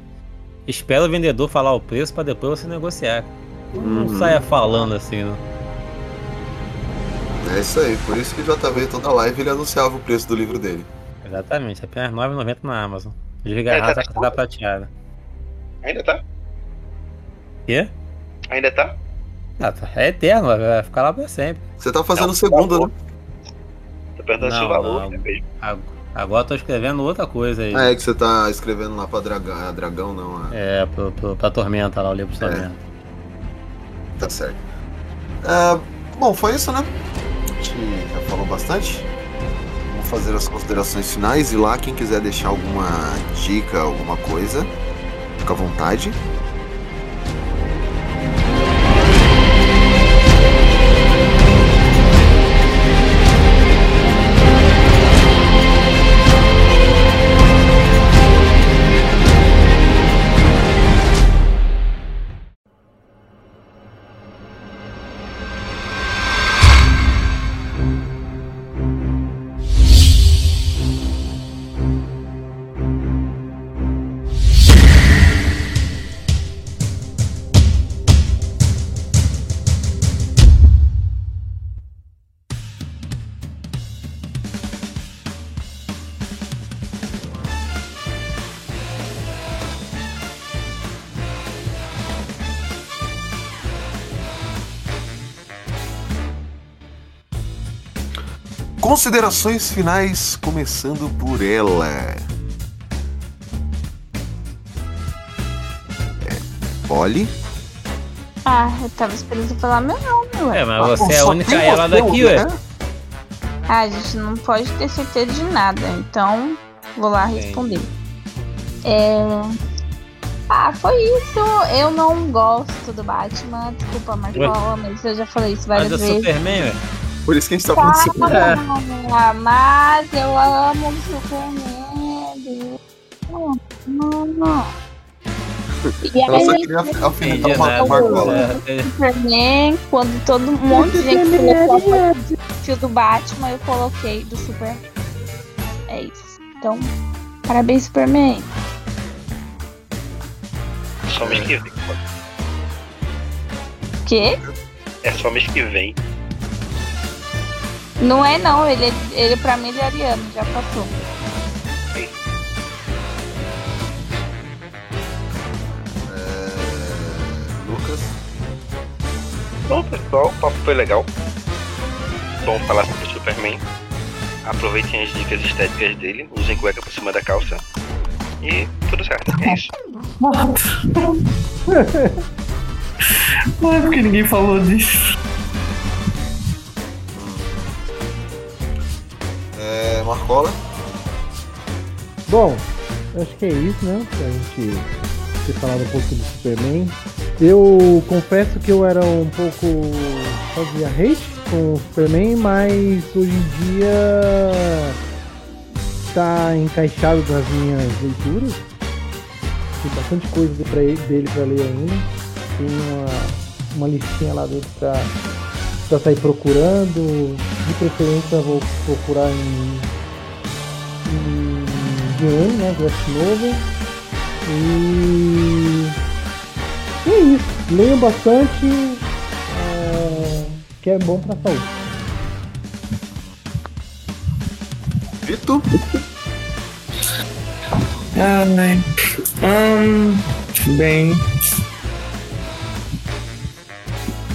Espera o vendedor falar o preço pra depois você negociar. Não Uhum. saia falando assim, não. É isso aí, por isso que o JV toda live ele anunciava o preço do livro dele. Exatamente, apenas R$ 9,90 na Amazon. Desliga É, a tá- da prateada. Ainda tá? Quê? Ainda tá? Ah, tá. É eterno, vai- ficar lá pra sempre. Você tá fazendo Não, segunda, né? Tô perguntando se o Não, valor não. é mesmo. Ag- Agora eu tô escrevendo outra coisa aí. Ah, é que você tá escrevendo lá pra dragão, dragão não, a- É, pro, pro, pra Tormenta lá, o livro de Tormenta. Tá certo. Ah, bom, foi isso, né? A gente já falou bastante. Vamos fazer as considerações finais e lá quem quiser deixar alguma dica, alguma coisa, fica à vontade. Considerações finais, começando por ela. É, Polly? Ah, eu tava esperando você falar meu nome, ué. É, mas você é a única ela daqui, ué. Ah, a gente não pode ter certeza de nada, então vou lá responder. É... Ah, foi isso. Eu não gosto do Batman. Desculpa, Marcola, mas eu já falei isso várias Mas o vezes. Superman, ué. Por isso que a gente tá falando Superman. Ah, mas eu amo o Superman. Não, não. E Ela só aí, queria alfinetar uma nada. Marcola. É, Superman, quando todo um monte de gente colocou o fio do Batman, eu coloquei do Super. É isso. Então, parabéns, Superman. Só mês que vem. Quê? É só mês que vem. Não é não, ele, ele pra mim ele é ariano, já passou. É... Lucas. Bom, pessoal, o papo foi legal. Bom falar sobre o Superman. Aproveitem as dicas estéticas dele, usem cueca por cima da calça. E tudo certo, é isso. Não é porque ninguém falou disso. Marcola. Bom, acho que é isso, né? Pra gente ter falado um pouco do Superman. Eu confesso que eu era um pouco. fazia hate com o Superman, mas hoje em dia tá encaixado nas minhas leituras. Tem bastante coisa dele pra ler ainda. Tem uma, uma listinha lá dentro pra, pra sair procurando. De preferência vou procurar em em GM, né? Graphic Novel. E... e é isso. Leiam bastante, é, que é bom pra saúde. Vitor. Ah, né? Hum, bem.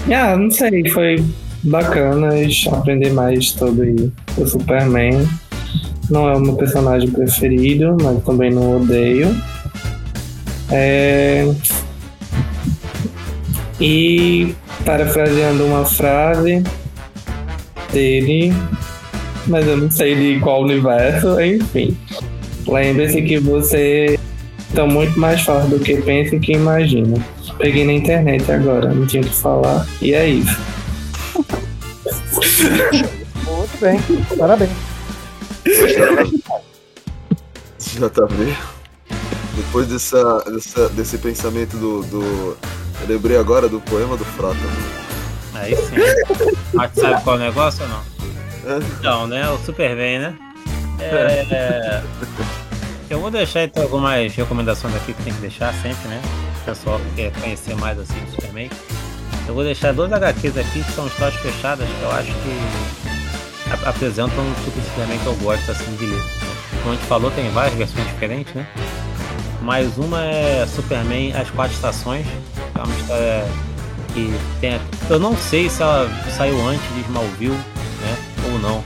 Ah, não sei, foi bacana aprender mais sobre o Superman. Não é o meu personagem preferido, mas também não odeio. É... E parafraseando uma frase dele, mas eu não sei de qual universo, enfim. Lembre-se que você está muito mais forte do que pensa e que imagina. Peguei na internet agora, não tinha o que falar. E é isso. Muito bem, parabéns. JB. Depois dessa, dessa, desse pensamento do, do. Eu lembrei agora do poema do Frota. Aí sim. Mas tu sabe qual é o negócio ou não? Então, né? O Superman, né? É... Eu vou deixar então algumas recomendações aqui que tem que deixar sempre, né? O pessoal que quer conhecer mais assim do Superman. Eu vou deixar dois HQs aqui que são histórias fechadas que eu acho que ap- apresentam um tipo de Superman que eu gosto assim de ler. Como a gente falou, tem várias versões diferentes, né? Mas uma é Superman As Quatro Estações, que é uma história que tem. Eu não sei se ela saiu antes de Smallville, né? Ou não.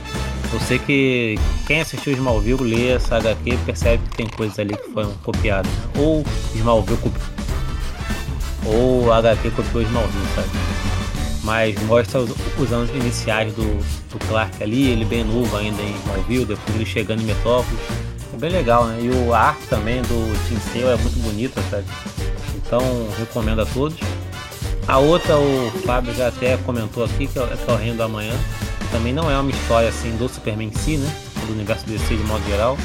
Eu sei que quem assistiu Smallville lê essa HQ percebe que tem coisas ali que foram copiadas. Ou Smallville copiou. Ou a HQ copiou Smallville, sabe? Mas mostra os, os anos iniciais do, do Clark ali, ele bem novo ainda em Smallville, depois ele chegando em Metrópolis. É bem legal, né? E o a arte também do Tim Sale é muito bonita, sabe? Então recomendo a todos. A outra, o Fábio já até comentou aqui, que é, que é o Reino Amanhã. Também não é uma história assim do Superman em si, né? Do universo DC de modo geral.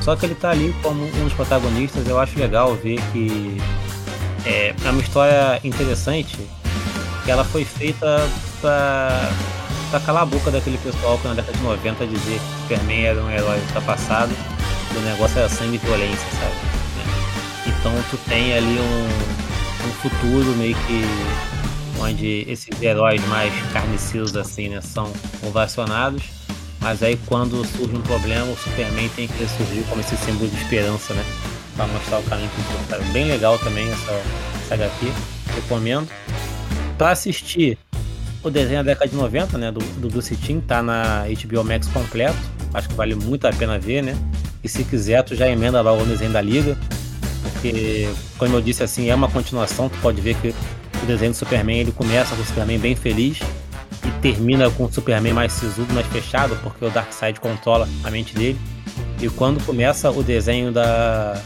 Só que ele tá ali como um dos protagonistas. Eu acho legal ver que é, é uma história interessante. Que ela foi feita pra, pra calar a boca daquele pessoal que na década de 90 dizia que Superman era um herói ultrapassado. E o negócio era sangue e violência, sabe? Então tu tem ali um, um futuro meio que onde esses heróis mais carniceiros assim, né, são ovacionados, mas aí quando surge um problema, o Superman tem que surgir como esse símbolo de esperança, né, para mostrar o caminho futuro. Cara, Bem legal também essa, essa HQ, recomendo. Para assistir o desenho da década de 90, né, do, do Bruce Timm, tá na HBO Max completo, acho que vale muito a pena ver, né, e se quiser tu já emenda logo o desenho da Liga, porque, como eu disse assim, é uma continuação, tu pode ver que o desenho do Superman ele começa com o Superman bem feliz e termina com o Superman mais sisudo, mais fechado, porque o Darkseid controla a mente dele. E quando começa o desenho da,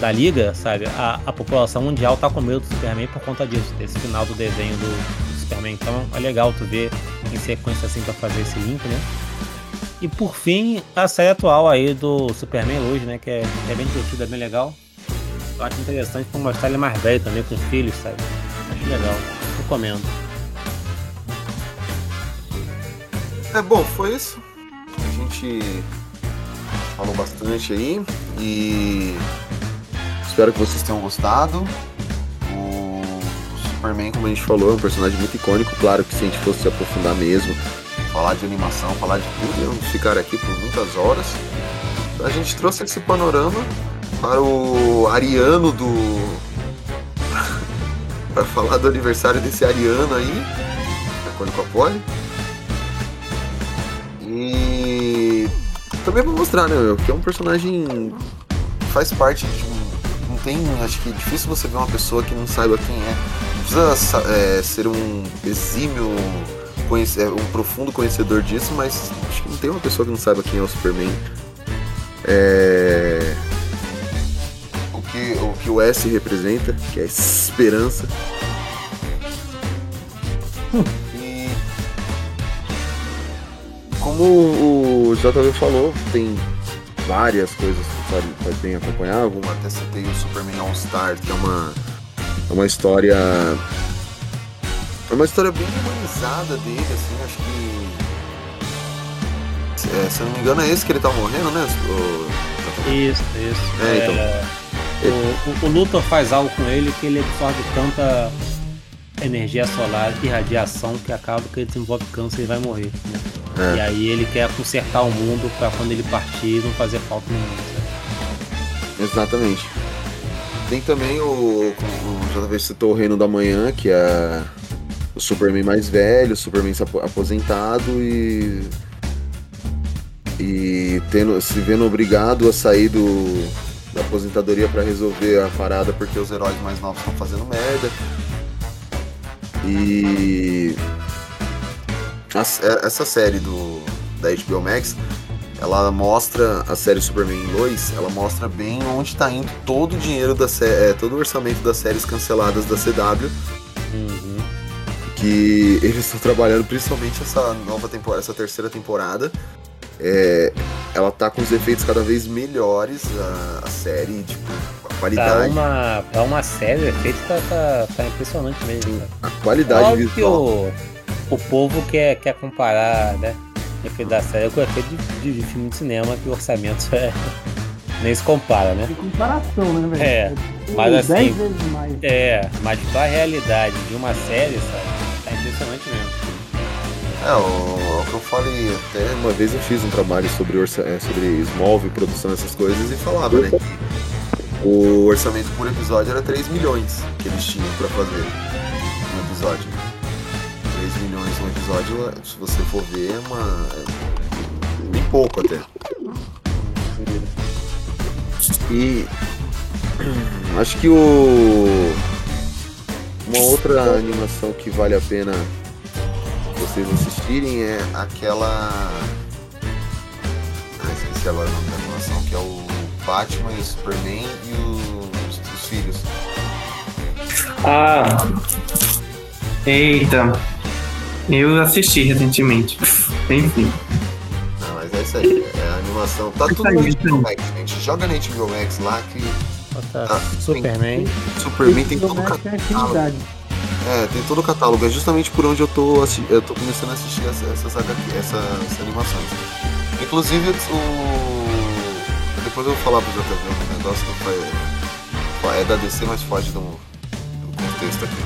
da Liga, sabe, a, a população mundial tá com medo do Superman por conta disso, desse final do desenho do, do Superman. Então é legal tu ver em sequência assim pra fazer esse link, né? E por fim, a série atual aí do Superman hoje, né? Que é, que é bem divertida, é bem legal. Eu acho interessante pra mostrar ele mais velho também, com filhos, sabe? Legal. Recomendo. É bom, foi isso. A gente falou bastante aí e espero que vocês tenham gostado. O Superman, como a gente falou, é um personagem muito icônico. Claro que se a gente fosse se aprofundar mesmo, falar de animação, falar de tudo, iamos ficar aqui por muitas horas. A gente trouxe esse panorama para o Ariano do. Para falar do aniversário desse Ariano aí, icônico Apollo. E também pra mostrar, né, meu, que é um personagem que faz parte de um. Não tem. Acho que é difícil você ver uma pessoa que não saiba quem é. Não precisa sa- é, ser um exímio, é, um profundo conhecedor disso, mas acho que não tem uma pessoa que não saiba quem é o Superman. É. O S representa, que é esperança. E como o JV falou, tem várias coisas que vale, vale bem acompanhar. Vamos até citei o Superman All Star, que é uma, é uma história. É uma história bem humanizada dele, assim, acho que. é, se eu não me engano, é esse que ele tá morrendo, né? O- Isso, isso. É, então. O, o, o Luthor faz algo com ele que ele absorve tanta energia solar e radiação que acaba que ele desenvolve câncer e vai morrer. né? É. E aí ele quer consertar o mundo pra quando ele partir não fazer falta no mundo. Exatamente. Tem também o. O JV citou o Reino da Manhã, que é o Superman mais velho, o Superman se apo- aposentado e. E tendo, se vendo obrigado a sair do, da aposentadoria pra resolver a parada porque os heróis mais novos estão fazendo merda. E. é- essa série do, da HBO Max ela mostra a série Superman em Lois, ela mostra bem onde está indo todo o dinheiro da sé- é, todo o orçamento das séries canceladas da CW, Uhum. que eles estão trabalhando principalmente essa nova temporada, essa terceira temporada. É, ela tá com os efeitos cada vez melhores, a, a série, tipo, a Pra qualidade, uma, pra uma série, o efeito tá, tá, tá impressionante mesmo. cara. a qualidade Óbvio que visual. o, o povo quer, quer comparar, né? O efeito da série com o efeito de, de- de filme de cinema, que o orçamento é, nem se compara, né? Tem comparação, né, velho? É, mas assim- 10 vezes mais. É, mas pra realidade de uma série, sabe? Tá impressionante mesmo. É, o, o que eu falei, até uma vez eu fiz um trabalho sobre, orça, é, sobre Smallville, produção, essas coisas, e falava, né, o orçamento por episódio era 3 milhões que eles tinham pra fazer um episódio. 3 milhões um episódio, se você for ver, é uma. É bem pouco até. E. Acho que o. Uma outra animação que vale a pena vocês assistirem é aquela. Ah, esqueci agora o nome da animação, que é o Batman e o Superman e os, os filhos. Ah. Eita. Eu assisti recentemente. Enfim. Não, mas é isso aí. É a animação. Tá tudo na HBO Max, gente. Joga na HBO Max lá que. Ah, Superman. Superman tem todo o catálogo. É, tem todo o catálogo. É justamente por onde eu tô, eu tô começando a assistir essa- essas, HQ, essas animações. Inclusive, o. Depois eu vou falar pro JV um negócio que foi. É da DC, mas foge do, do contexto aqui.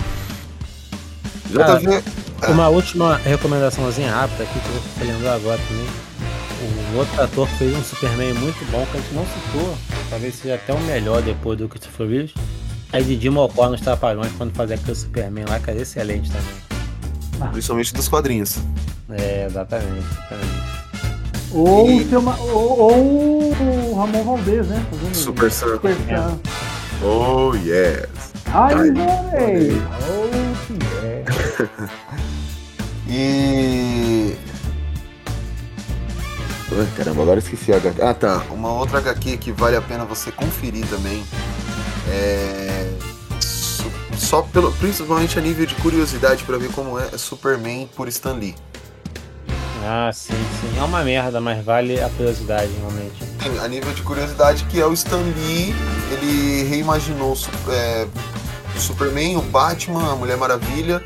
JV. Ah, uma última recomendaçãozinha rápida aqui que eu tô lembrando agora também. O outro ator fez um Superman muito bom que a gente não citou, talvez seja até o melhor depois do Christopher Reeves, é Didi Mocó nos Trapalhões quando fazia aquele Superman lá, que era excelente também. Principalmente dos quadrinhos. É, exatamente. exatamente. Ou, E- o seu Ma- ou, ou o Ramon Valdez, né? Fazendo Super Sam. Super Sam. Oh, yes. Ai, Ai! Oh, que é. E. Ai, caramba, agora esqueci a HQ. Ah, tá. Uma outra HQ que vale a pena você conferir também. É. Só pelo, principalmente a nível de curiosidade pra ver como é Superman por Stan Lee. Ah, sim, sim. É uma merda, mas vale a curiosidade, realmente. Sim, a nível de curiosidade, que é o Stan Lee, ele reimaginou é, o Superman, o Batman, a Mulher Maravilha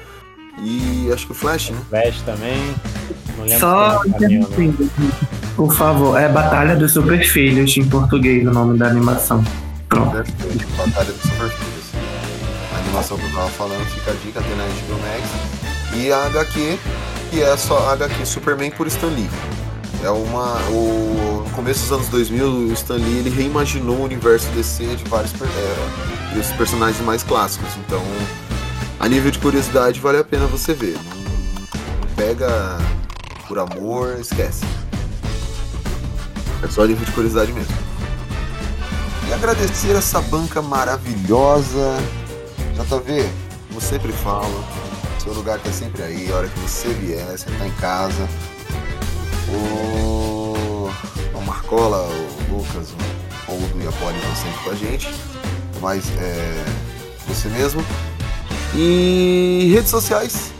e acho que o Flash, né? Flash também. Só não. interrompendo, por favor, é Batalha dos Super Filhos em português o nome da animação. Pronto. Batalha dos Super Filhos. A animação que eu tava falando, fica a dica, tem na HBO Max. E a HQ, que é só a HQ Superman por Stan Lee. É uma. O, no começo dos anos 2000, o Stan Lee ele reimaginou o universo DC de vários é, dos personagens mais clássicos. Então, a nível de curiosidade, vale a pena você ver. Não pega por amor, esquece. É só a nível de curiosidade mesmo. E agradecer essa banca maravilhosa. JV, como sempre falo, seu lugar tá sempre aí, a hora que você vier, você tá em casa. O, o Marcola, o Lucas, o Oldo e a Polly estão sempre com a gente. Mas é você mesmo. E redes sociais,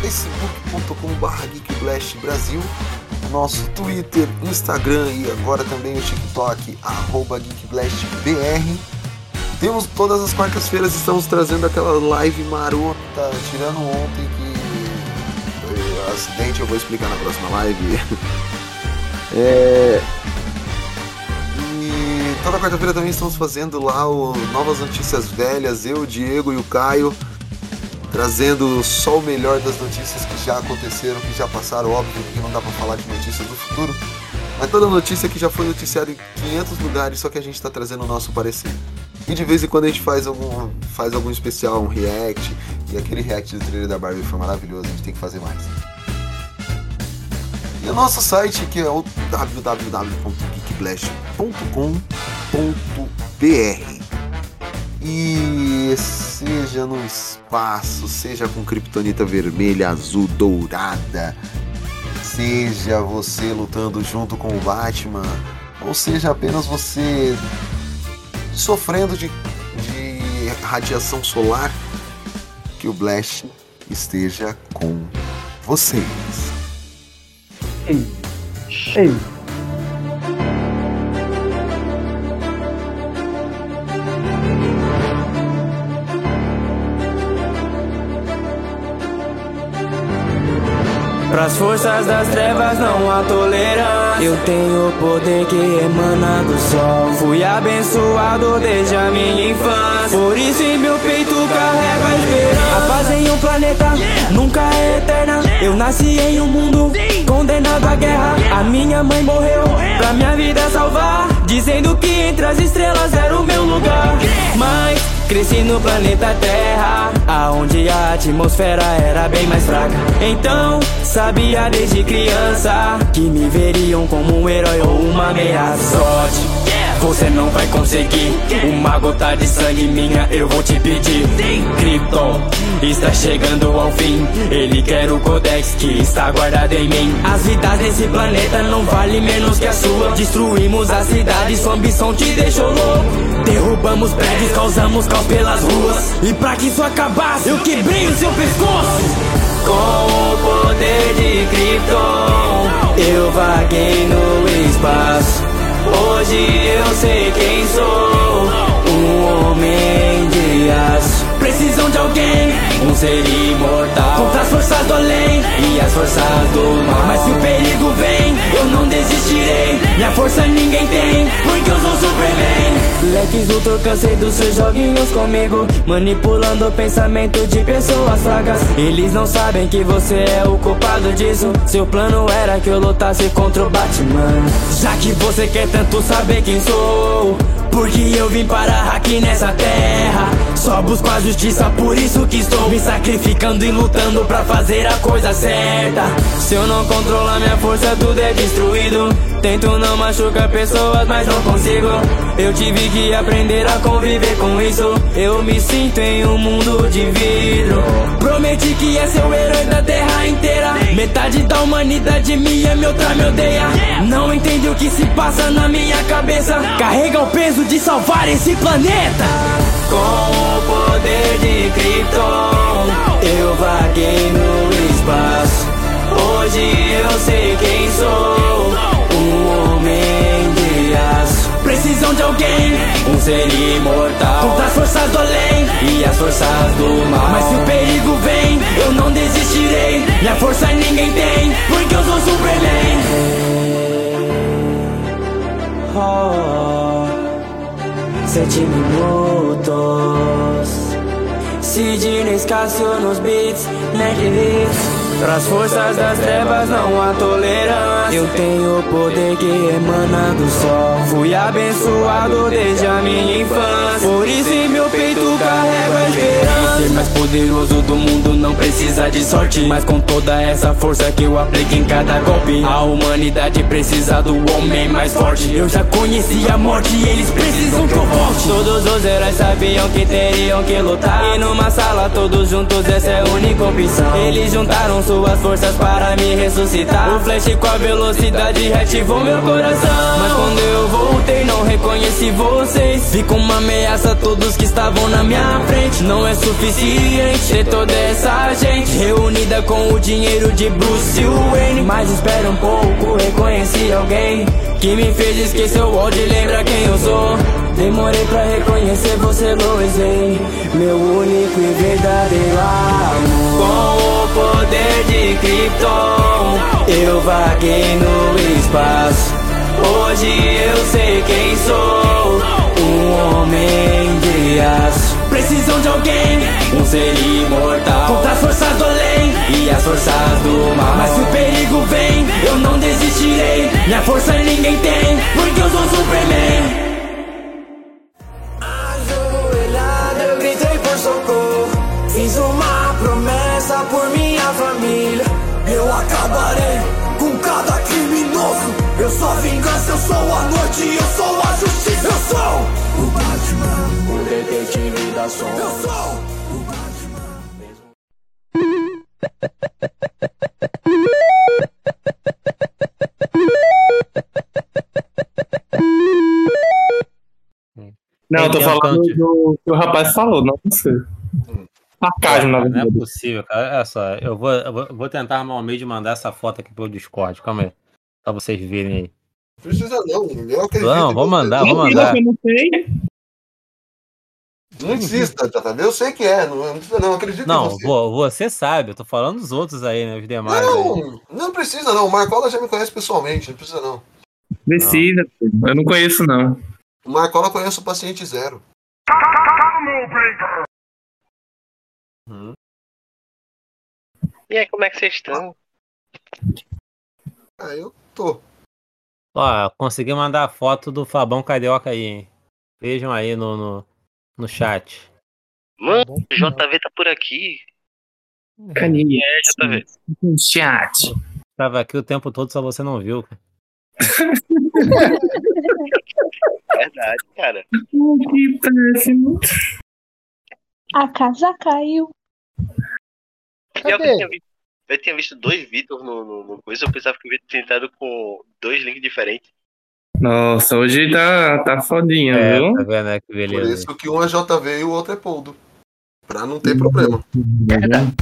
facebook.com.br geekblast Brasil, nosso Twitter, Instagram e agora também o TikTok, arroba geekblastbr. Temos todas as quartas-feiras, estamos trazendo aquela live marota, tirando ontem que foi acidente, eu vou explicar na próxima live. É, E toda quarta-feira também estamos fazendo lá o Novas Notícias Velhas, eu, o Diego e o Caio, trazendo só o melhor das notícias que já aconteceram, que já passaram, óbvio, porque não dá pra falar de notícias do futuro. Mas toda notícia que já foi noticiada em 500 lugares, só que a gente está trazendo o nosso parecer. E de vez em quando a gente faz algum, faz algum especial, um react, e aquele react do trailer da Barbie foi maravilhoso, a gente tem que fazer mais. E o nosso site que é o www.geekblast.com.br E seja no espaço, seja com kryptonita vermelha, azul, dourada, seja você lutando junto com o Batman, ou seja apenas você sofrendo de, de radiação solar, que o Blast esteja com vocês. Ei. Ei. Pras forças das trevas não há tolerância. Eu tenho o poder que emana do sol. Fui abençoado desde a minha infância. Por isso em meu peito carrego a esperança. A paz em um planeta nunca é eterna. Eu nasci em um mundo condenado à guerra. A minha mãe morreu pra minha vida salvar. Dizendo que entre as estrelas era o meu lugar. Mas Cresci no planeta Terra, aonde a atmosfera era bem mais fraca. Então, sabia desde criança que me veriam como um herói ou uma ameaça. Sorte, você não vai conseguir. Uma gota de sangue minha eu vou te pedir. Krypton está chegando ao fim. Ele quer o codex que está guardado em mim. As vidas desse planeta não valem menos que a sua. Destruímos a cidade, sua ambição te deixou louco. Derrubamos prédios, causamos caos pelas ruas. E pra que isso acabasse, eu quebrei o seu pescoço. Com o poder de Krypton, eu vaguei no espaço. Hoje eu sei quem sou, um homem de aço. Precisam de alguém, um ser imortal. Contra as forças do além e as forças do mal. Mas se o perigo vem, eu não desistirei. Minha força ninguém tem, porque eu sou Superman. Lex Luthor, cansei dos seus joguinhos comigo. Manipulando o pensamento de pessoas fragas. Eles não sabem que você é o culpado disso. Seu plano era que eu lutasse contra o Batman. Já que você quer tanto saber quem sou. Porque eu vim parar aqui nessa terra. Só busco a justiça, por isso que estou me sacrificando e lutando pra fazer a coisa certa. Se eu não controlar minha força, tudo é destruído. Tento não machucar pessoas, mas não consigo. Eu tive que aprender a conviver com isso. Eu me sinto em um mundo de vidro. Prometi que ia ser o herói da terra inteira. Metade da humanidade me ama, outra me odeia. Não entende o que se passa na minha cabeça. Carrega o peso de salvar esse planeta. Com o poder de Krypton, eu vaguei no espaço. Hoje eu sei quem sou, ser imortal Contra as forças do além e as forças do mal Mas se o perigo vem, eu não desistirei Minha força ninguém tem, porque eu sou Superman oh, Sete minutos. Sidney Cássio nos beats, Nerd Hits Pras forças das trevas não há tolerância. Eu tenho o poder que emana do sol. Fui abençoado desde a minha infância. Por isso em meu peito carrego a esperança. Ser mais poderoso do mundo não precisa de sorte. Mas com toda essa força que eu aplico em cada golpe A humanidade precisa do homem mais forte. Eu já conheci a morte e eles precisam que eu volte. Todos os heróis sabiam que teriam que lutar. E numa sala todos juntos essa é a única opção. Eles juntaram suas forças para me ressuscitar. O flash com a velocidade reativou meu coração. Mas quando eu voltei não reconheci vocês. Vi como uma ameaça todos que estavam na minha frente. Não é suficiente ter toda essa gente Reunida com o dinheiro de Bruce Wayne. Mas espera um pouco, reconheci alguém Que me fez esquecer o old lembra quem eu sou. Demorei pra reconhecer você, Lois Meu único e verdadeiro Com o poder de Krypton Eu vaguei no espaço. Hoje eu sei quem sou Um homem de aço. Precisam de alguém Um ser imortal. Contra as forças do além E as forças do mal. Mas se o perigo vem Eu não desistirei. Minha força ninguém tem Porque eu sou Superman promessa por minha família. Eu acabarei com cada criminoso. Eu sou a vingança, eu sou a noite Eu sou a justiça, eu sou o Batman O detetive da sombra Eu sou o Não, eu tô falando do que o rapaz falou, não você. Sarcasmo, na Não é verdade. possível, cara. Olha só, eu vou, eu vou, tentar arrumar um meio de mandar essa foto aqui pelo Discord. Calma aí. Pra vocês verem aí. Não precisa não, eu acredito. Não, vou mandar, vou mandar. eu não sei. Não insista, JV, eu sei que é, não, não não, acredito Não, em você. vo- você sabe, eu tô falando dos outros aí, né? Os demais. aí. Não, não precisa não, o Marcola já me conhece pessoalmente, não precisa não. Precisa, eu não conheço, não. O Marcola conhece o paciente zero. E aí, como é que vocês estão? Ah, eu tô. Ó, consegui mandar a foto do Fabão Carioca aí, hein? Vejam aí no, no, no chat. Mano, o JV tá por aqui. Caninha. É, JV. Chat. Tava aqui o tempo todo, só você não viu. cara. Verdade, cara. Que péssimo. A casa caiu. Pior que eu tinha visto, eu tinha visto dois Vitor no, no, no coisa, eu pensava que o Vitor tinha entrado com dois links diferentes. Nossa, hoje tá, tá fodinha, É, viu? tá vendo, né? Que Por beleza. isso que um é JV e o outro é Poldo. Pra não ter problema. Verdade.